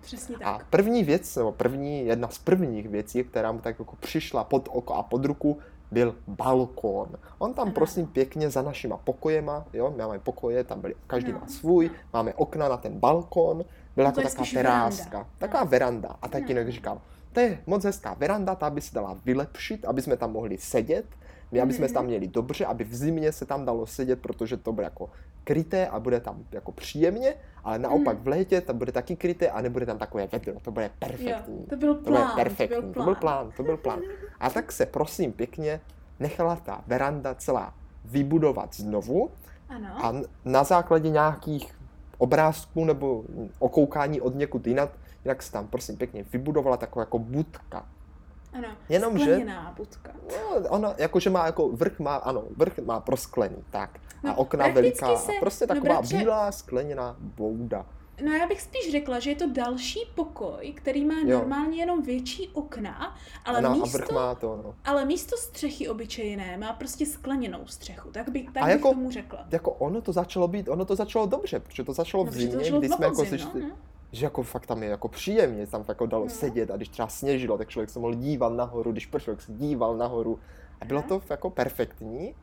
S2: Přesně tak.
S1: A první věc, nebo první, jedna z prvních věcí, která mu tak jako přišla pod oko a pod ruku, byl balkón. On tam
S2: Ano.
S1: prosím pěkně za našima pokojema, jo, my máme pokoje, tam byli, každý
S2: No,
S1: má svůj, máme okna na ten balkón, byla
S2: No to
S1: jako taková teráska,
S2: veranda.
S1: taková
S2: No.
S1: veranda. A tatínek
S2: No.
S1: říkal, to je moc hezká veranda, ta by se dala vylepšit, aby jsme tam mohli sedět, my aby jsme
S2: Mhm.
S1: tam měli dobře, aby v zimě se tam dalo sedět, protože to bude jako kryté a bude tam jako příjemně, ale naopak
S2: Mhm.
S1: v létě to bude taky kryté a nebude tam takové vedro, to bude
S2: Jo,
S1: perfektní.
S2: to byl
S1: To bude
S2: plán,
S1: perfektní,
S2: to byl plán.
S1: to byl plán. A tak se prosím pěkně nechala ta veranda celá vybudovat znovu
S2: Ano,
S1: a na základě nějakých obrázků nebo okoukání od někud jinak, jinak se tam prosím pěkně vybudovala taková jako budka.
S2: Ano.
S1: Jenomže-
S2: Skleněná budka.
S1: No, ona jakože má jako vrch má, ano, vrch má prosklený, tak. A
S2: No,
S1: okna
S2: prakticky
S1: veliká,
S2: se-
S1: a prostě
S2: no,
S1: taková
S2: bratře-
S1: bílá skleněná bouda.
S2: No já bych spíš řekla, že je to další pokoj, který má
S1: Jo.
S2: normálně jenom větší okna, ale
S1: Ano, a
S2: místo
S1: vrch má to, no.
S2: Ale místo střechy obyčejné má prostě skleněnou střechu, tak, by, tak
S1: A
S2: bych
S1: jako-
S2: tomu řekla.
S1: Jako ono to začalo být, ono to začalo dobře, protože to začalo
S2: No,
S1: v
S2: to
S1: zimě,
S2: začalo
S1: kdy
S2: na
S1: jsme jako
S2: podzim,
S1: zišli,
S2: no, no.
S1: Že jako fakt tam je jako příjemně, tam fakt jako dalo
S2: No.
S1: sedět a když třeba sněžilo, tak člověk se mohl dívat nahoru, když pršelo, tak se díval nahoru a bylo to jako perfektní,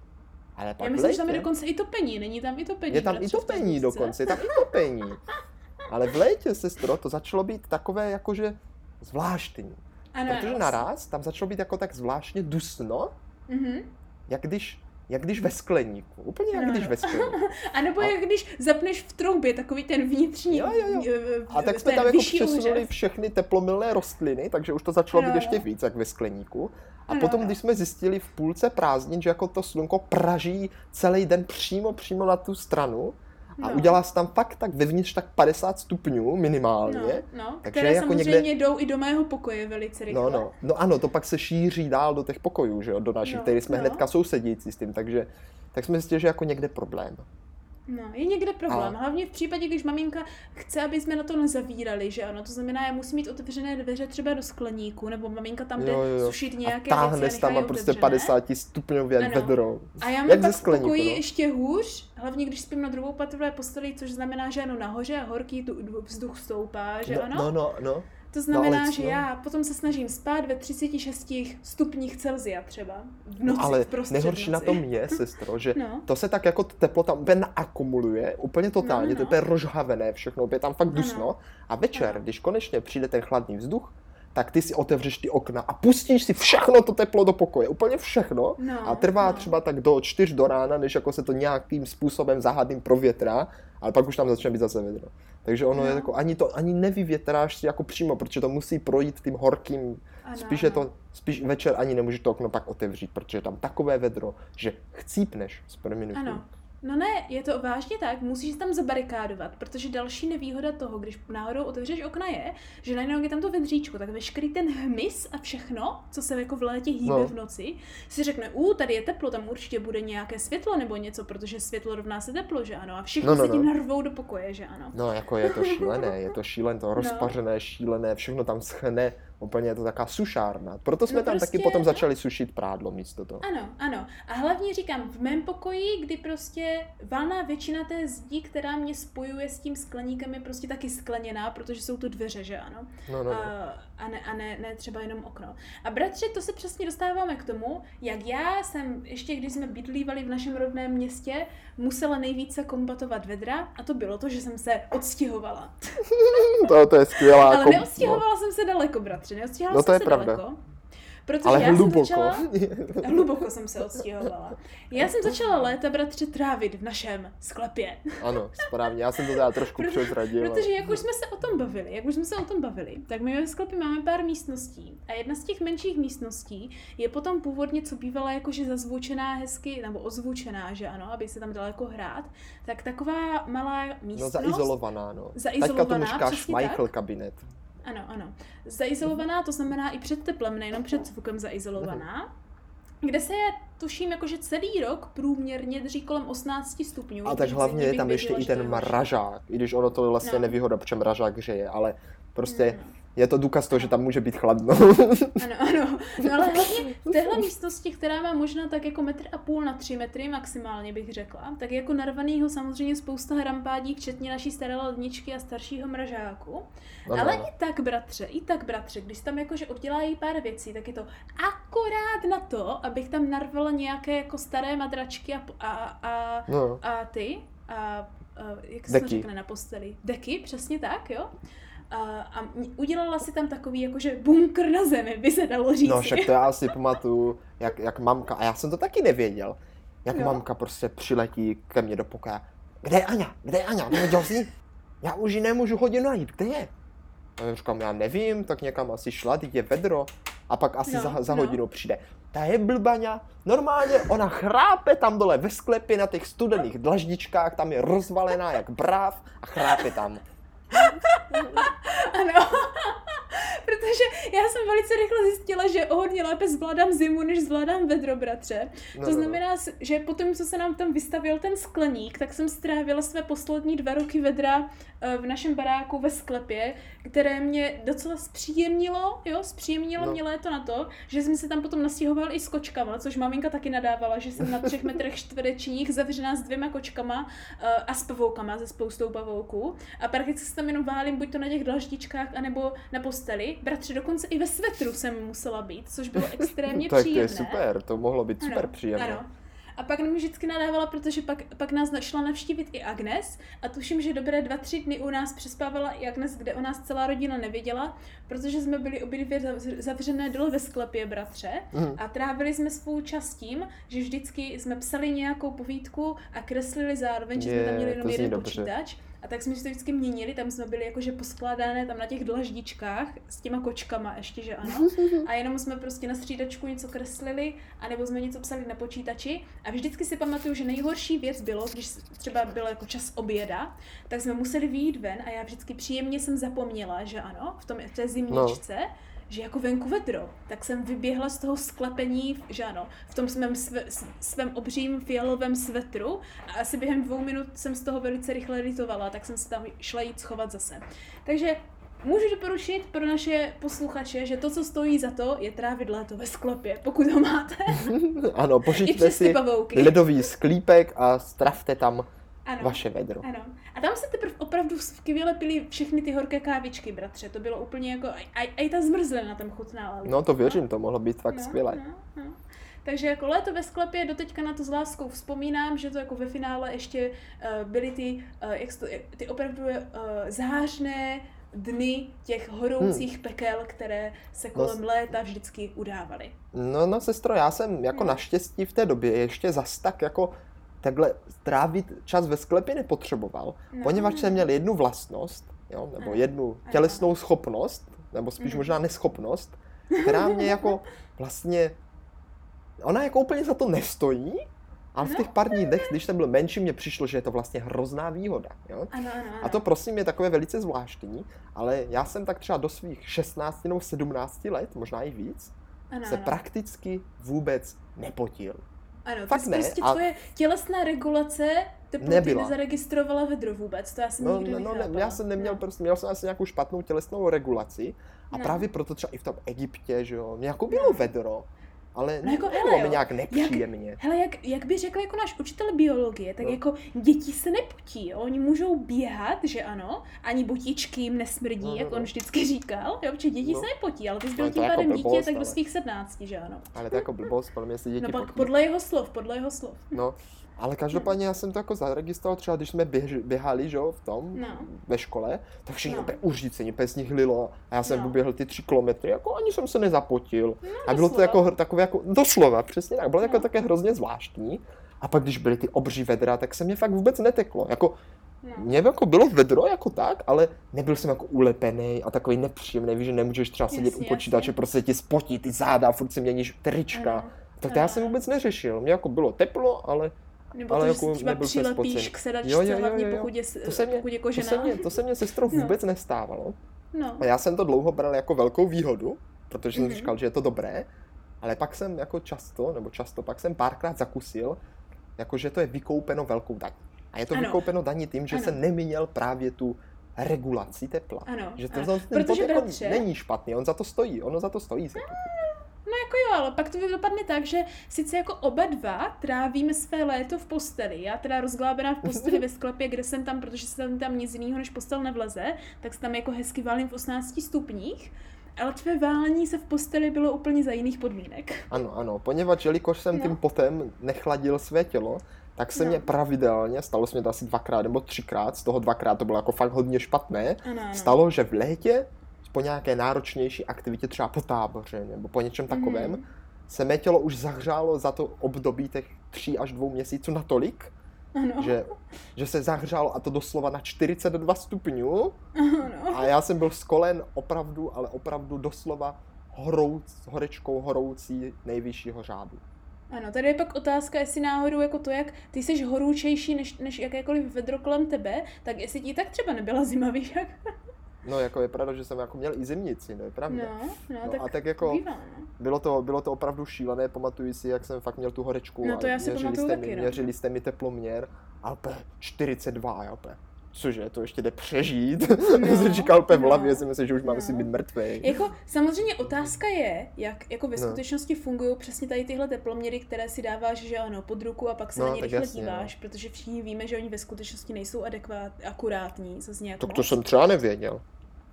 S1: ale pak
S2: Já myslím, že tam je dokonce i topení, není tam i topení.
S1: je tam i topení dokonce, je tam i topení. (laughs) Ale v létě, sestro, to začalo být takové jakože zvláštní.
S2: Ano,
S1: Protože naraz tam začalo být jako tak zvláštně dusno,
S2: Mhm.
S1: jak když, jak když ve skleníku. Úplně jak
S2: Ano,
S1: když
S2: ano.
S1: ve skleníku. (laughs)
S2: A nebo
S1: A-
S2: jak když zapneš v troubě takový ten vnitřní
S1: Jo, jo, jo. A tak jsme tam jako přesunuli všechny teplomilné rostliny, takže už to začalo
S2: Ano,
S1: být ještě víc, jak ve skleníku. A
S2: Ano,
S1: potom, když jsme zjistili v půlce prázdnin, že jako to slunko praží celý den přímo, přímo na tu stranu, a
S2: No.
S1: udělá se tam fakt tak vevnitř tak 50 stupňů minimálně.
S2: No, no,
S1: Takže
S2: které
S1: jako
S2: samozřejmě
S1: někde-
S2: jdou i do mého pokoje velice rychle.
S1: No, no, no ano, to pak se šíří dál do těch pokojů, že jo, do našich,
S2: No,
S1: který jsme
S2: no.
S1: hnedka sousedící s tím, takže tak jsme zjistili, že jako někde problém.
S2: No, je někde problém.
S1: A-
S2: Hlavně v případě, když maminka chce, aby jsme na to nezavírali, že ano. To znamená, já musím mít otevřené dveře třeba do skleníku, nebo maminka tam jde
S1: Jo, jo,
S2: sušit nějaké
S1: a táhne
S2: věci
S1: tam a
S2: je
S1: prostě
S2: otevřené.
S1: 50 stupňově
S2: Ano.
S1: vedro.
S2: A já mám
S1: Jak
S2: pak
S1: ze skleníku,
S2: pokoji
S1: no.
S2: ještě hůř, hlavně když spím na dvoupatové posteli, což znamená, že ano, nahoře a horký tu, vzduch stoupá, že
S1: No,
S2: ano.
S1: no, no, no.
S2: To znamená,
S1: ale
S2: že
S1: co?
S2: já potom se snažím spát ve 36 stupních Celsia třeba. V noci,
S1: no ale
S2: v
S1: nejhorší na
S2: noci.
S1: tom je, sestro, že
S2: No.
S1: to se tak jako ta teplota úplně naakumuluje, úplně totálně,
S2: No, no,
S1: to je
S2: no.
S1: úplně rozhavené všechno, je tam fakt
S2: Ano.
S1: dusno. A večer,
S2: Ano.
S1: když konečně přijde ten chladný vzduch, tak ty si otevřeš ty okna a pustíš si všechno to teplo do pokoje, úplně všechno.
S2: No,
S1: a trvá
S2: no.
S1: třeba tak do 4 do rána, než jako se to nějakým způsobem záhadným provětrá, ale pak už tam začne být zase vedro. Takže ono je
S2: No.
S1: jako, ani to ani nevyvětráš si jako přímo, protože to musí projít tím horkým,
S2: Ano,
S1: spíš je
S2: ano.
S1: to, spíš večer ani nemůžeš to okno pak otevřít, protože je tam takové vedro, že chcípneš z prominutím.
S2: Ano. No ne, je to vážně tak, musíš se tam zabarikádovat, protože další nevýhoda toho, když náhodou otevřeš okna je, že najednou je tam to vedříčko, tak veškerý ten hmyz a všechno, co se jako v létě hýbe
S1: No.
S2: v noci, si řekne, u, tady je teplo, tam určitě bude nějaké světlo nebo něco, protože světlo rovná se teplo, že ano, a všichni
S1: No, no,
S2: se tím
S1: no.
S2: narvou do pokoje, že ano.
S1: No, jako je to šílené, je to šílené, to (laughs) rozpařené, šílené, všechno tam schne, úplně je to taká sušárna. Proto jsme
S2: No
S1: tam
S2: prostě,
S1: taky potom
S2: no.
S1: začali sušit prádlo místo toho.
S2: Ano, ano. A hlavně říkám, v mém pokoji, kdy prostě valná většina té zdi, která mě spojuje s tím skleníkem, je prostě taky skleněná, protože jsou to dveře, že ano.
S1: No, no, no.
S2: A, a, ne, a ne, ne třeba jenom okno. A bratře, to se přesně dostáváme k tomu, jak já jsem, ještě když jsme bydlívali v našem rodném městě, musela nejvíce kombatovat vedra a to bylo to, že jsem se odstěhovala. (laughs)
S1: To, to je skvělá
S2: Ale
S1: kom-
S2: neodstěhovala jsem se daleko, bratře, neodstěhovala
S1: No to
S2: jsem
S1: je
S2: se
S1: pravda.
S2: daleko. Protože
S1: Ale
S2: já
S1: hluboko.
S2: jsem začala, (laughs) hluboko jsem se odstěhovala. Já jsem začala léta, bratře, trávit v našem sklepě.
S1: ano, správně, já jsem to teda trošku
S2: Proto-
S1: přezradil. ale-
S2: Protože jak už jsme se o tom bavili, jak už jsme se o tom bavili, tak my ve sklepě máme pár místností. A jedna z těch menších místností je potom původně, co bývala jakože zazvučená hezky, nebo ozvučená, že ano, aby se tam dalo jako hrát. Tak taková malá
S1: No
S2: místnost.
S1: zaizolovaná, no. Teďka
S2: Zaizolovaná,
S1: tomu říkáš
S2: přesně
S1: Michael kabinet.
S2: Ano, ano. Zaizolovaná, to znamená i před teplem, nejenom před zvukem zaizolovaná. Kde se je, tuším, jakože celý rok průměrně drží kolem 18 stupňů.
S1: A tak hlavně je tam ještě i ten
S2: je
S1: mražák, i když ono to je vlastně
S2: No.
S1: nevýhoda, protože mražák hřeje, ale prostě
S2: no.
S1: Je to důkaz toho, že tam může být chladno. (laughs)
S2: Ano, ano. No ale hlavně v téhle místnosti, která má možná tak jako metr a půl na tři metry maximálně bych řekla, tak je jako narvanýho samozřejmě spousta hrampádí, včetně naší staré ledničky a staršího mražáku.
S1: Ano,
S2: ale i tak, bratře, i tak, bratře, když tam jakože oddělají pár věcí, tak je to akorát na to, abych tam narvala nějaké jako staré madračky a, a, a,
S1: No.
S2: a ty, a, a jak se to řekne na posteli? Deky, přesně tak, jo. A, a udělala si tam takový jakože bunkr na zemi, by se dalo říct.
S1: No však to já si pamatuju, jak, jak mamka, a já jsem to taky nevěděl, jak
S2: Jo.
S1: mamka prostě přiletí ke mně do pokoje. Kde je Aňa? Kde je Aňa? Nevěděl jsi? Já už ji nemůžu hodinu najít, kde je? A já říkám, já nevím, tak někam asi šla, teď je vedro. A pak asi
S2: No,
S1: za, za
S2: no.
S1: hodinu přijde. Ta je blbaňa, normálně ona chrápe tam dole ve sklepě na těch studených dlaždičkách, tam je rozvalená jak bráv a chrápe tam. (laughs)
S2: Ano. (laughs) Protože já jsem velice rychle zjistila, že o hodně lépe zvládám zimu, než zvládám vedro, bratře.
S1: No,
S2: to
S1: no, no.
S2: znamená, že potom, co se nám tam vystavil ten skleník, tak jsem strávila své poslední dva roky vedra eh, v našem baráku ve sklepě, které mě docela zpříjemnilo, jo, zpříjemnilo
S1: No.
S2: mě léto na to, že jsem se tam potom nastěhoval i s kočkama, což maminka taky nadávala, že jsem na třech (laughs) metrech čtverečních zavřená s dvěma kočkama eh, a s pavoukama, se spoustou pavouků. A prakticky se tam jenom válím buď to na těch dlaždičkách, anebo na posteli. Bratře, dokonce i ve svetru jsem musela být, což bylo (laughs) extrémně
S1: tak to
S2: příjemné.
S1: je super, to mohlo být super
S2: Ano,
S1: příjemné.
S2: Ano. A pak mi vždycky nadávala, protože pak, pak nás šla navštívit i Agnes a tuším, že dobré dva, tři dny u nás přespávala i Agnes, kde o nás celá rodina nevěděla, protože jsme byli obě dvě zav- zavřené dole ve sklepě, bratře,
S1: Mhm.
S2: a trávili jsme svou čas tím, že vždycky jsme psali nějakou povídku a kreslili zároveň, že jsme tam
S1: Je,
S2: měli jenom
S1: to
S2: jeden
S1: dobře.
S2: počítač. A tak jsme si to vždycky měnili, tam jsme byli jakože poskládané tam na těch dlaždičkách s těma kočkama ještě, že ano. A jenom jsme prostě na střídačku něco kreslili, anebo jsme něco psali na počítači. A vždycky si pamatuju, že nejhorší věc bylo, když třeba byl jako čas oběda, tak jsme museli vyjít ven a já vždycky příjemně jsem zapomněla, že ano, v, tom, v té zimničce, no že jako venku vedro, tak jsem vyběhla z toho sklepení, že ano, v tom svém, sve, svém obřím fialovém svetru a asi během dvou minut jsem z toho velice rychle litovala, tak jsem se tam šla jít schovat zase. Takže můžu doporučit pro naše posluchače, že to, co stojí za to, je trávit léto ve sklepě, pokud ho máte. (laughs)
S1: ano, pořiďte si
S2: pavouky.
S1: ledový sklípek a stravte tam
S2: Ano.
S1: vaše vedro.
S2: Ano. A tam se teprve opravdu skvěle pily všechny ty horké kávičky, bratře. To bylo úplně jako, a, i ta zmrzlina tam chutnala.
S1: No to věřím, to mohlo být fakt
S2: No,
S1: skvělé.
S2: No, no. Takže jako léto ve sklepě doteďka na to s láskou vzpomínám, že to jako ve finále ještě uh, byly ty, uh, jak to, ty opravdu uh, zářné dny těch horoucích hmm. pekel, které se kolem no, léta vždycky udávaly.
S1: No, no sestro, já jsem jako
S2: No.
S1: naštěstí v té době ještě zas tak jako takhle trávit čas ve sklepě nepotřeboval,
S2: No.
S1: poněvadž jsem měl jednu vlastnost, jo, nebo
S2: Ano.
S1: jednu
S2: Ano.
S1: tělesnou schopnost, nebo spíš
S2: Mhm.
S1: možná neschopnost, která mě jako vlastně, ona jako úplně za to nestojí, ale v
S2: No.
S1: těch pár dnech, když jsem byl menší, mně přišlo, že je to vlastně hrozná výhoda. Jo?
S2: Ano, ano, ano.
S1: A to prosím je takové velice zvláštní, ale já jsem tak třeba do svých 16 nebo 17 let, možná i víc,
S2: ano,
S1: se
S2: ano.
S1: prakticky vůbec nepotil.
S2: Ano,
S1: Fakt
S2: jsi
S1: ne,
S2: prostě
S1: a-
S2: tvoje tělesná regulace teploty
S1: Nebyla.
S2: nezaregistrovala vedro vůbec, to já jsem
S1: No,
S2: nikdy
S1: no, no ne,
S2: nechápala.
S1: já jsem neměl,
S2: no.
S1: prostě, měl jsem asi nějakou špatnou tělesnou regulaci a
S2: No.
S1: právě proto třeba i v tom Egyptě, že jo, mě jako bylo vedro, ale
S2: No jako, hele,
S1: mi nějak nepříjemně.
S2: Hele, jak, jak by řekl jako náš učitel biologie, tak
S1: No.
S2: jako děti se nepotí, jo? oni můžou běhat, že ano, ani botičky jim nesmrdí,
S1: No, no,
S2: jak
S1: no.
S2: on vždycky říkal, jo, protože děti
S1: No.
S2: se nepotí, ale ty jsi
S1: No,
S2: byl tím
S1: jako
S2: pádem dítě tak do svých 17, že ano.
S1: Ale to je jako blbost, podle mě si děti
S2: No pak
S1: potí.
S2: podle jeho slov, podle jeho slov.
S1: No, ale každopádně já jsem to jako zaregistroval, třeba když jsme běž, běhali, že jo, v tom,
S2: No.
S1: ve škole, tak všichni
S2: No.
S1: úplně uřícení, úplně z nich lilo a já jsem
S2: No.
S1: poběhl ty tři kilometry, jako ani jsem se nezapotil.
S2: No,
S1: a bylo to
S2: doslova.
S1: jako hr- takové jako, doslova, přesně tak, bylo to jako
S2: No.
S1: také hrozně zvláštní. A pak když byly ty obří vedra, tak se mě fakt vůbec neteklo. Jako,
S2: No.
S1: mě jako bylo vedro jako tak, ale nebyl jsem jako ulepený a takový nepříjemný, víš, že nemůžeš třeba sedět
S2: Jasně,
S1: u počítače,
S2: jasně.
S1: prostě ti spotí ty záda, furt si měníš trička.
S2: Ano.
S1: Tak to já
S2: Ano,
S1: jsem
S2: ano.
S1: vůbec neřešil. Mě jako bylo teplo, ale
S2: Nebo
S1: ale
S2: to, že
S1: jako
S2: si třeba přilepíš k sedačce,
S1: Jo, jo, jo,
S2: hlavně
S1: jo, jo.
S2: pokud je,
S1: to se mě,
S2: pokud je
S1: to
S2: kožená.
S1: se mě, to se mě sestro
S2: No.
S1: vůbec nestávalo.
S2: No.
S1: A já jsem to dlouho bral jako velkou výhodu, protože jsem
S2: Mhm.
S1: si říkal, že je to dobré, ale pak jsem jako často, nebo často, pak jsem párkrát zakusil, jako že to je vykoupeno velkou daní. A je to
S2: Ano.
S1: vykoupeno daní tím, že
S2: Ano.
S1: jsem neměl právě tu regulaci tepla.
S2: Ano,
S1: Že to,
S2: ano.
S1: ten
S2: Protože,
S1: pot jako
S2: bratře-
S1: není špatný, on za to stojí, ono za to stojí. se
S2: No jako jo, ale pak to dopadne tak, že sice jako oba dva trávíme své léto v posteli, já teda rozglábená v posteli ve sklepě, kde jsem tam, protože jsem tam nic jiného než postel nevleze, tak se tam jako hezky válím v 18 stupních, ale tvé válení se v posteli bylo úplně za jiných podmínek.
S1: Ano, ano, poněvadž jelikož jsem
S2: No.
S1: tím potem nechladil své tělo, tak se
S2: No.
S1: mě pravidelně, stalo se mi to asi dvakrát nebo třikrát, z toho dvakrát to bylo jako fakt hodně špatné,
S2: Ano, ano.
S1: stalo, že v létě po nějaké náročnější aktivitě, třeba po táboře nebo po něčem takovém,
S2: Mhm.
S1: se mé tělo už zahřálo za to období těch tří až dvou měsíců natolik,
S2: Ano,
S1: že, že se zahřálo a to doslova na 42 stupňů
S2: ano.
S1: a já jsem byl skolen opravdu, ale opravdu doslova horouc, horečkou horoucí nejvyššího řádu.
S2: Ano, tady je pak otázka, jestli náhodou jako to, jak ty jsi horůčejší než, než jakékoliv vedro kolem tebe, tak jestli ti tak třeba nebyla zima, víš jak?
S1: No jako je pravda, že jsem jako měl i zimnici, no je pravda.
S2: No, no,
S1: No
S2: tak,
S1: a tak jako-
S2: bývá, no.
S1: Bylo to, bylo to opravdu šílené, pamatuju si, jak jsem fakt měl tu horečku
S2: No to
S1: a
S2: já si
S1: měřili, jste
S2: taky,
S1: mi,
S2: no.
S1: měřili jste mi teploměr a úplně 42 a já úplně, cože, to ještě jde přežít. (laughs) No, jsem říkal úplně v
S2: no,
S1: hlavě, si myslím, že už mám
S2: no.
S1: si být mrtvý.
S2: Jako, samozřejmě otázka je, jak jako ve
S1: No.
S2: skutečnosti fungují přesně tady tyhle teploměry, které si dáváš, že ano, pod ruku a pak se
S1: No,
S2: na ně rychle
S1: jasně,
S2: díváš, protože všichni víme, že oni ve skutečnosti nejsou adekvát, akurátní, zase nějak
S1: Tak to jsem třeba nevěděl.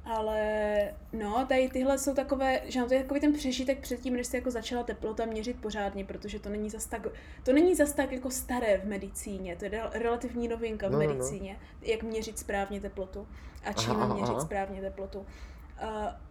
S2: Ale no, tady tyhle jsou takové, že no, to je takový ten přežitek předtím, než se jako začala teplota měřit pořádně, protože to není zas tak, to není zas tak jako staré v medicíně, to je rel- relativní novinka v
S1: No, no, no.
S2: medicíně, jak měřit správně teplotu a čím
S1: aha,
S2: měřit
S1: aha.
S2: správně teplotu. Uh,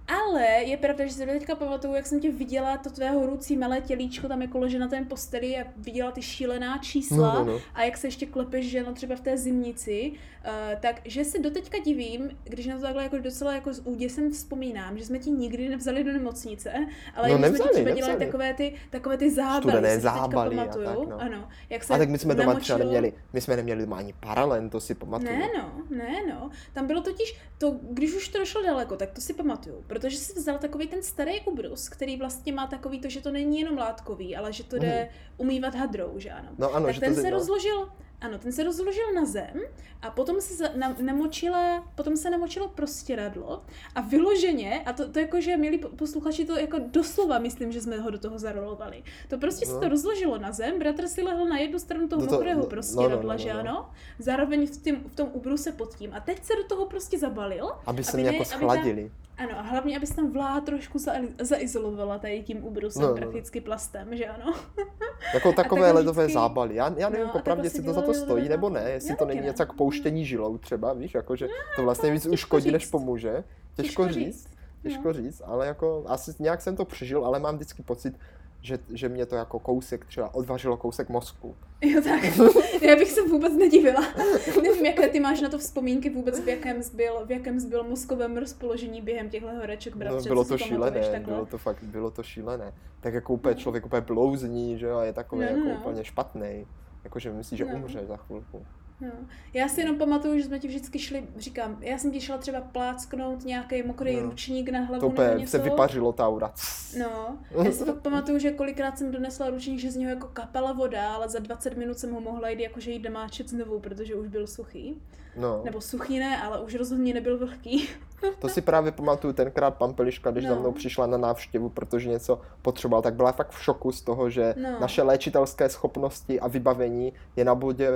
S2: ale je pravda, že si teďka pamatuju, jak jsem tě viděla, to tvé horucí malé tělíčko tam jako leže na té posteli a viděla ty šílená čísla
S1: No, no, no.
S2: a jak se ještě klepeš, že no třeba v té zimnici, uh, takže se doteďka divím, když na to takhle jako docela jako s úděsem vzpomínám, že jsme ti nikdy nevzali do nemocnice, ale
S1: No,
S2: no, jsme ti
S1: nevzali,
S2: třeba dělali
S1: nevzali.
S2: takové ty, takové ty zábaly,
S1: Studené zábaly a
S2: pamatuju,
S1: tak, no.
S2: ano, jak se
S1: A tak my jsme doma třeba
S2: namočilo-
S1: neměli, my jsme neměli doma ani paralen, to si pamatuju.
S2: ne no, ne no. Tam bylo totiž, to, když už to došlo daleko, tak to si pamatuju. Protože si vzal takový ten starý ubrus, který vlastně má takový to, že to není jenom látkový, ale že to jde umývat hadrou, že ano.
S1: No ano,
S2: tak
S1: že
S2: ten
S1: to
S2: se
S1: no.
S2: rozložil, ano, ten se rozložil na zem a potom se za, na, namočila, potom se namočilo prostěradlo a vyloženě, a to, to jako, že měli po- posluchači to jako doslova, myslím, že jsme ho do toho zarolovali. To prostě se
S1: No.
S2: to rozložilo na zem, bratr si lehl na jednu stranu toho
S1: Do toho-
S2: mokrého
S1: no, no,
S2: prostěradla,
S1: no, no,
S2: že
S1: no.
S2: ano, zároveň v, tím, v tom ubruse pod tím. A teď se do toho prostě zabalil.
S1: Aby se
S2: aby ne-
S1: jako
S2: aby tam-
S1: schladili.
S2: Ano, a hlavně, aby se tam vláha trošku za, zaizolovala tady tím ubrusem,
S1: No,
S2: no,
S1: no, no.
S2: prakticky plastem, že ano. (laughs)
S1: Jako takové ledové
S2: vždycky-
S1: zábaly. Já, já nevím
S2: No,
S1: popravdě, jestli to za to stojí nebo ne, jestli
S2: Já
S1: to není
S2: ne.
S1: něco jako pouštění žilou třeba, víš, jakože to vlastně víc
S2: těžko
S1: uškodí, než
S2: říct.
S1: pomůže. Těžko říct, těžko říct, ale jako asi nějak jsem to přežil, ale mám vždycky pocit, že, že mě to jako kousek třeba odvařilo kousek mozku. (laughs)
S2: Jo, tak. Já bych se vůbec nedivila. Nevím, jaké ty máš na to vzpomínky vůbec, v jakém zbyl, v jakém zbyl mozkovém rozpoložení během těchto horeček, bratře.
S1: No, bylo to šílené,
S2: takhle?
S1: bylo to fakt, bylo to šílené. Tak jako úplně člověk úplně blouzní, že jo, a je takový
S2: No, no,
S1: jako
S2: no.
S1: úplně špatný. Jakože myslí, že
S2: No.
S1: umře za chvilku.
S2: No. Já si jenom pamatuju, že jsme ti vždycky šli, říkám, já jsem ti šla třeba plácknout nějaký mokrý
S1: No.
S2: ručník na hlavu
S1: To
S2: nebo něco.
S1: se vypařilo ta aura.
S2: No, já si fakt pamatuju, že kolikrát jsem donesla ručník, že z něho jako kapala voda, ale za 20 minut jsem ho mohla jít jakože jít namáčet znovu, protože už byl suchý.
S1: No,
S2: Nebo suchý ne, ale už rozhodně nebyl vlhký. (laughs)
S1: to si právě pamatuju tenkrát Pampeliška, když za
S2: No.
S1: mnou přišla na návštěvu, protože něco potřeboval, tak byla fakt v šoku z toho, že
S2: No.
S1: naše léčitelské schopnosti a vybavení je na bodě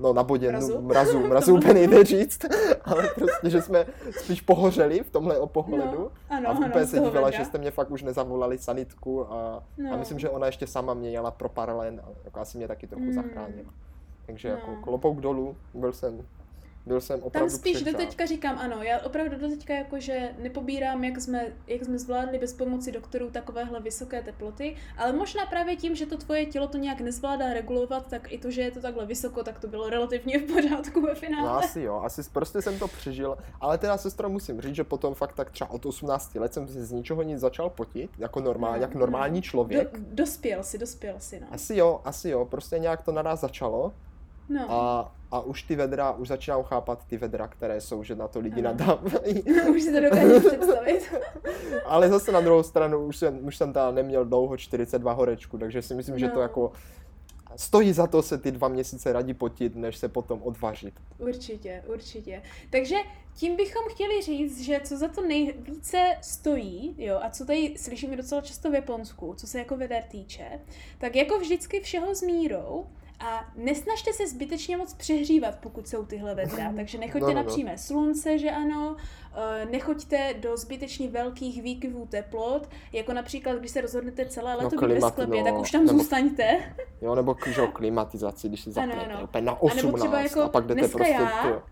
S1: No na bodě
S2: Mrazu.
S1: mrazu, (laughs) mrazu, mrazu úplně nejde říct, (laughs) ale prostě, že jsme spíš pohořeli v tomhle pohledu.
S2: No, ano,
S1: a
S2: ano,
S1: úplně
S2: z
S1: se dívala, že jste mě fakt už nezavolali sanitku a,
S2: No.
S1: a myslím, že ona ještě sama mě jela pro paralen a jako asi mě taky trochu
S2: Mm.
S1: zachránila. Takže
S2: No.
S1: jako klopouk dolů, byl jsem, byl jsem
S2: Tam
S1: opravdu
S2: spíš
S1: přehřát.
S2: doteďka říkám ano, já opravdu doteďka jakože nepobírám, jak jsme, jak jsme zvládli bez pomoci doktorů takovéhle vysoké teploty, ale možná právě tím, že to tvoje tělo to nějak nezvládá regulovat, tak i to, že je to takhle vysoko, tak to bylo relativně v pořádku ve
S1: No
S2: finále.
S1: asi jo, asi prostě jsem to přežil, ale teda sestro musím říct, že potom fakt tak třeba od 18 let jsem se z ničeho nic začal potit, jako normál,
S2: No,
S1: jak normální
S2: no.
S1: člověk.
S2: Do, dospěl si, dospěl si, no.
S1: Asi jo, asi jo, prostě nějak to naraz začalo
S2: no.
S1: a, a už ty vedra, už začínám chápat ty vedra, které jsou, že na to lidi
S2: Ano.
S1: nadávají. (laughs)
S2: Už si to dokážu představit. (laughs)
S1: Ale zase na druhou stranu už jsem, už jsem tam neměl dlouho 42 horečku, takže si myslím, že to
S2: No.
S1: jako stojí za to se ty dva měsíce radí potit, než se potom odvařit.
S2: Určitě, určitě. Takže tím bychom chtěli říct, že co za to nejvíce stojí, jo, a co tady slyšíme docela často v Japonsku, co se jako veder týče, tak jako vždycky všeho s mírou a nesnažte se zbytečně moc přehřívat, pokud jsou tyhle vedra. (laughs) Takže nechoďte
S1: No, no,
S2: na
S1: no.
S2: přímé slunce, že ano, nechoďte do zbytečně velkých výkyvů teplot, jako například, když se rozhodnete celé
S1: No,
S2: být ve
S1: klimat,
S2: sklepě,
S1: no,
S2: tak už tam
S1: nebo-
S2: zůstaňte.
S1: Jo, nebo že jo, klimatizaci, když si
S2: Ano,
S1: zapnete
S2: ano.
S1: úplně na
S2: A nebo
S1: 18
S2: třeba jako
S1: a pak jdete prostě...
S2: já,
S1: tyjo.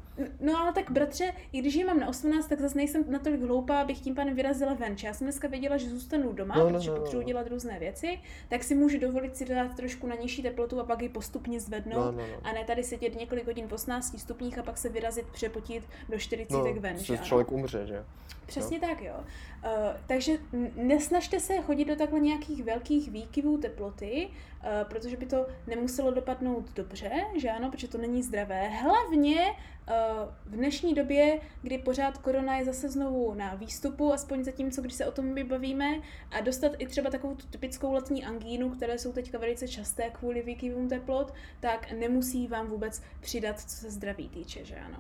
S2: No ale tak bratře, i když je mám na 18, tak zase nejsem natolik hloupá, abych tím pádem vyrazila ven. Já jsem dneska věděla, že zůstanu doma,
S1: No,
S2: no,
S1: no,
S2: protože
S1: no, no,
S2: potřebuji
S1: no.
S2: dělat různé věci, tak si můžu dovolit si dát trošku na nižší teplotu a pak ji postupně zvednout.
S1: No, no, no.
S2: A ne tady sedět několik hodin v 18 stupních a pak se vyrazit, přepotit do 40
S1: No,
S2: ven, že
S1: že člověk umře, že?
S2: Přesně tak, jo. Uh, takže nesnažte se chodit do takhle nějakých velkých výkyvů teploty, uh, protože by to nemuselo dopadnout dobře, že ano, protože to není zdravé. Hlavně uh, v dnešní době, kdy pořád korona je zase znovu na výstupu, aspoň zatímco, když se o tom my bavíme, a dostat i třeba takovou tu typickou letní angínu, které jsou teďka velice časté kvůli výkyvům teplot, tak nemusí vám vůbec přidat, co se zdraví týče, že ano.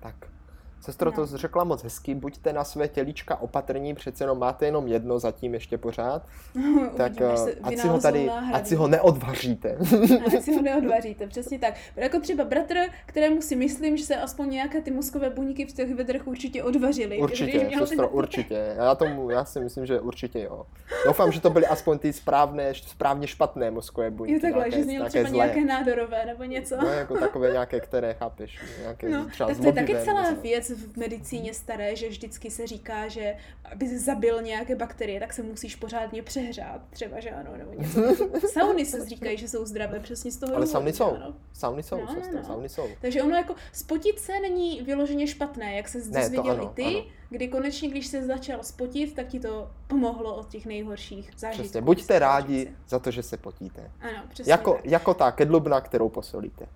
S1: Tak. Sestro
S2: No.
S1: to řekla moc hezky, buďte na své tělíčka opatrní, přece jenom máte jenom jedno zatím ještě pořád, (laughs) tak
S2: Uvidíme,
S1: eh, ať si ho tady, ať si ho neodvaříte.
S2: A (laughs) ať si ho neodvaříte, přesně tak. Jako třeba bratr, kterému si myslím, že se aspoň nějaké ty mozkové buňky v těch vedrech určitě odvařily.
S1: Určitě, sestro,
S2: napěté.
S1: určitě. Já tomu, já si myslím, že určitě jo. Doufám, že to byly aspoň ty správné, správně špatné mozkové buňky.
S2: Jo takhle,
S1: nějaké-
S2: že jsi měl třeba
S1: zlé.
S2: nějaké nádorové nebo něco.
S1: No, jako takové nějaké, které chápeš, nějaké
S2: No,
S1: třeba
S2: tak to je taky celá
S1: nebo-
S2: věc v medicíně staré, že vždycky se říká, že aby zabil nějaké bakterie, tak se musíš pořádně přehřát, třeba, že ano, nebo něco. (laughs) Sauny se říkají, že jsou zdravé, přesně z toho
S1: Ale
S2: důvodu,
S1: sauny jsou.
S2: ano.
S1: Sauny jsou,
S2: No, no, no.
S1: sauny jsou.
S2: Takže ono jako spotit se není vyloženě špatné, jak se dozvěděl
S1: ano,
S2: i ty,
S1: ano.
S2: kdy konečně, když se začal spotit, tak ti to pomohlo od těch nejhorších zážitků.
S1: Přesně, buďte rádi za to, že se potíte.
S2: Ano, přesně
S1: Jako,
S2: tak.
S1: jako ta kedlubna, kterou posolíte.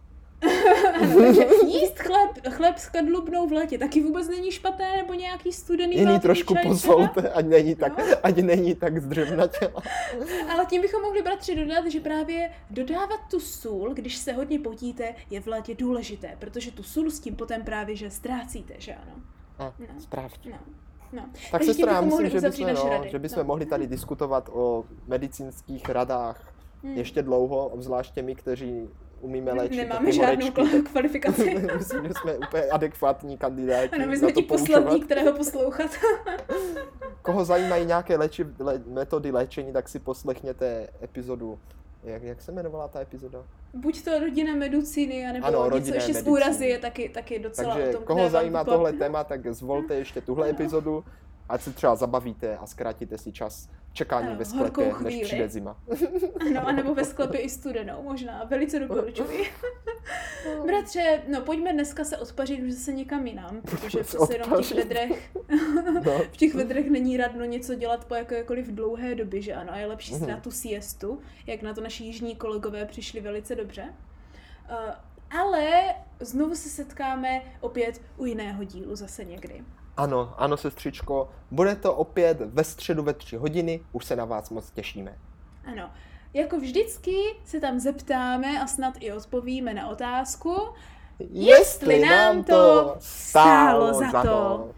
S1: (laughs) (laughs)
S2: Takže jíst chléb, chléb s kadlubnou v létě taky vůbec není špatné, nebo nějaký studený
S1: Jiný trošku posolte, ať není tak,
S2: No.
S1: ať není tak zdřevnatěla. (laughs)
S2: Ale tím bychom mohli bratři dodat, že právě dodávat tu sůl, když se hodně potíte, je v létě důležité, protože tu sůl s tím potom právě, že ztrácíte, že ano.
S1: A,
S2: No.
S1: správně.
S2: No. No.
S1: Tak se
S2: tím
S1: já myslím, že bychom, no,
S2: rady.
S1: že bychom
S2: No.
S1: mohli tady diskutovat o medicínských radách
S2: Hmm.
S1: ještě dlouho, obzvláště my, kteří umíme léčit
S2: Nemáme žádnou
S1: horečky.
S2: kval- kvalifikaci. (laughs)
S1: Myslím, že jsme úplně adekvátní kandidáti
S2: Ano, my jsme ti poslední, kterého poslouchat. (laughs) (laughs)
S1: Koho zajímají nějaké léči, lé, metody léčení, tak si poslechněte epizodu. Jak, jak se jmenovala ta epizoda?
S2: Buď to rodinné medicíny, anebo
S1: Ano,
S2: něco ještě z
S1: medicíny.
S2: úrazy je taky, taky docela
S1: Takže
S2: o tom,
S1: koho zajímá tohle téma, tak zvolte ještě tuhle epizodu, ať se třeba zabavíte a zkrátíte si čas čekání
S2: Ano,
S1: ve sklepě, než
S2: chvíli.
S1: přijde zima.
S2: No, anebo ve sklepě i studenou, možná. Velice doporučuji. (laughs) Bratře, no pojďme dneska se odpařit už zase někam jinam, protože
S1: se
S2: přece jenom v těch vedrech, (laughs)
S1: No.
S2: v těch vedrech není radno něco dělat po jakékoliv dlouhé době, že ano, a je lepší si
S1: Mhm.
S2: dát tu siestu, jak na to naši jižní kolegové přišli velice dobře. Uh, ale znovu se setkáme opět u jiného dílu zase někdy.
S1: Ano, ano, sestřičko, bude to opět ve středu ve tři hodiny, už se na vás moc těšíme.
S2: Ano. Jako vždycky se tam zeptáme a snad i odpovíme na otázku,
S1: Jestli nám to stálo za to.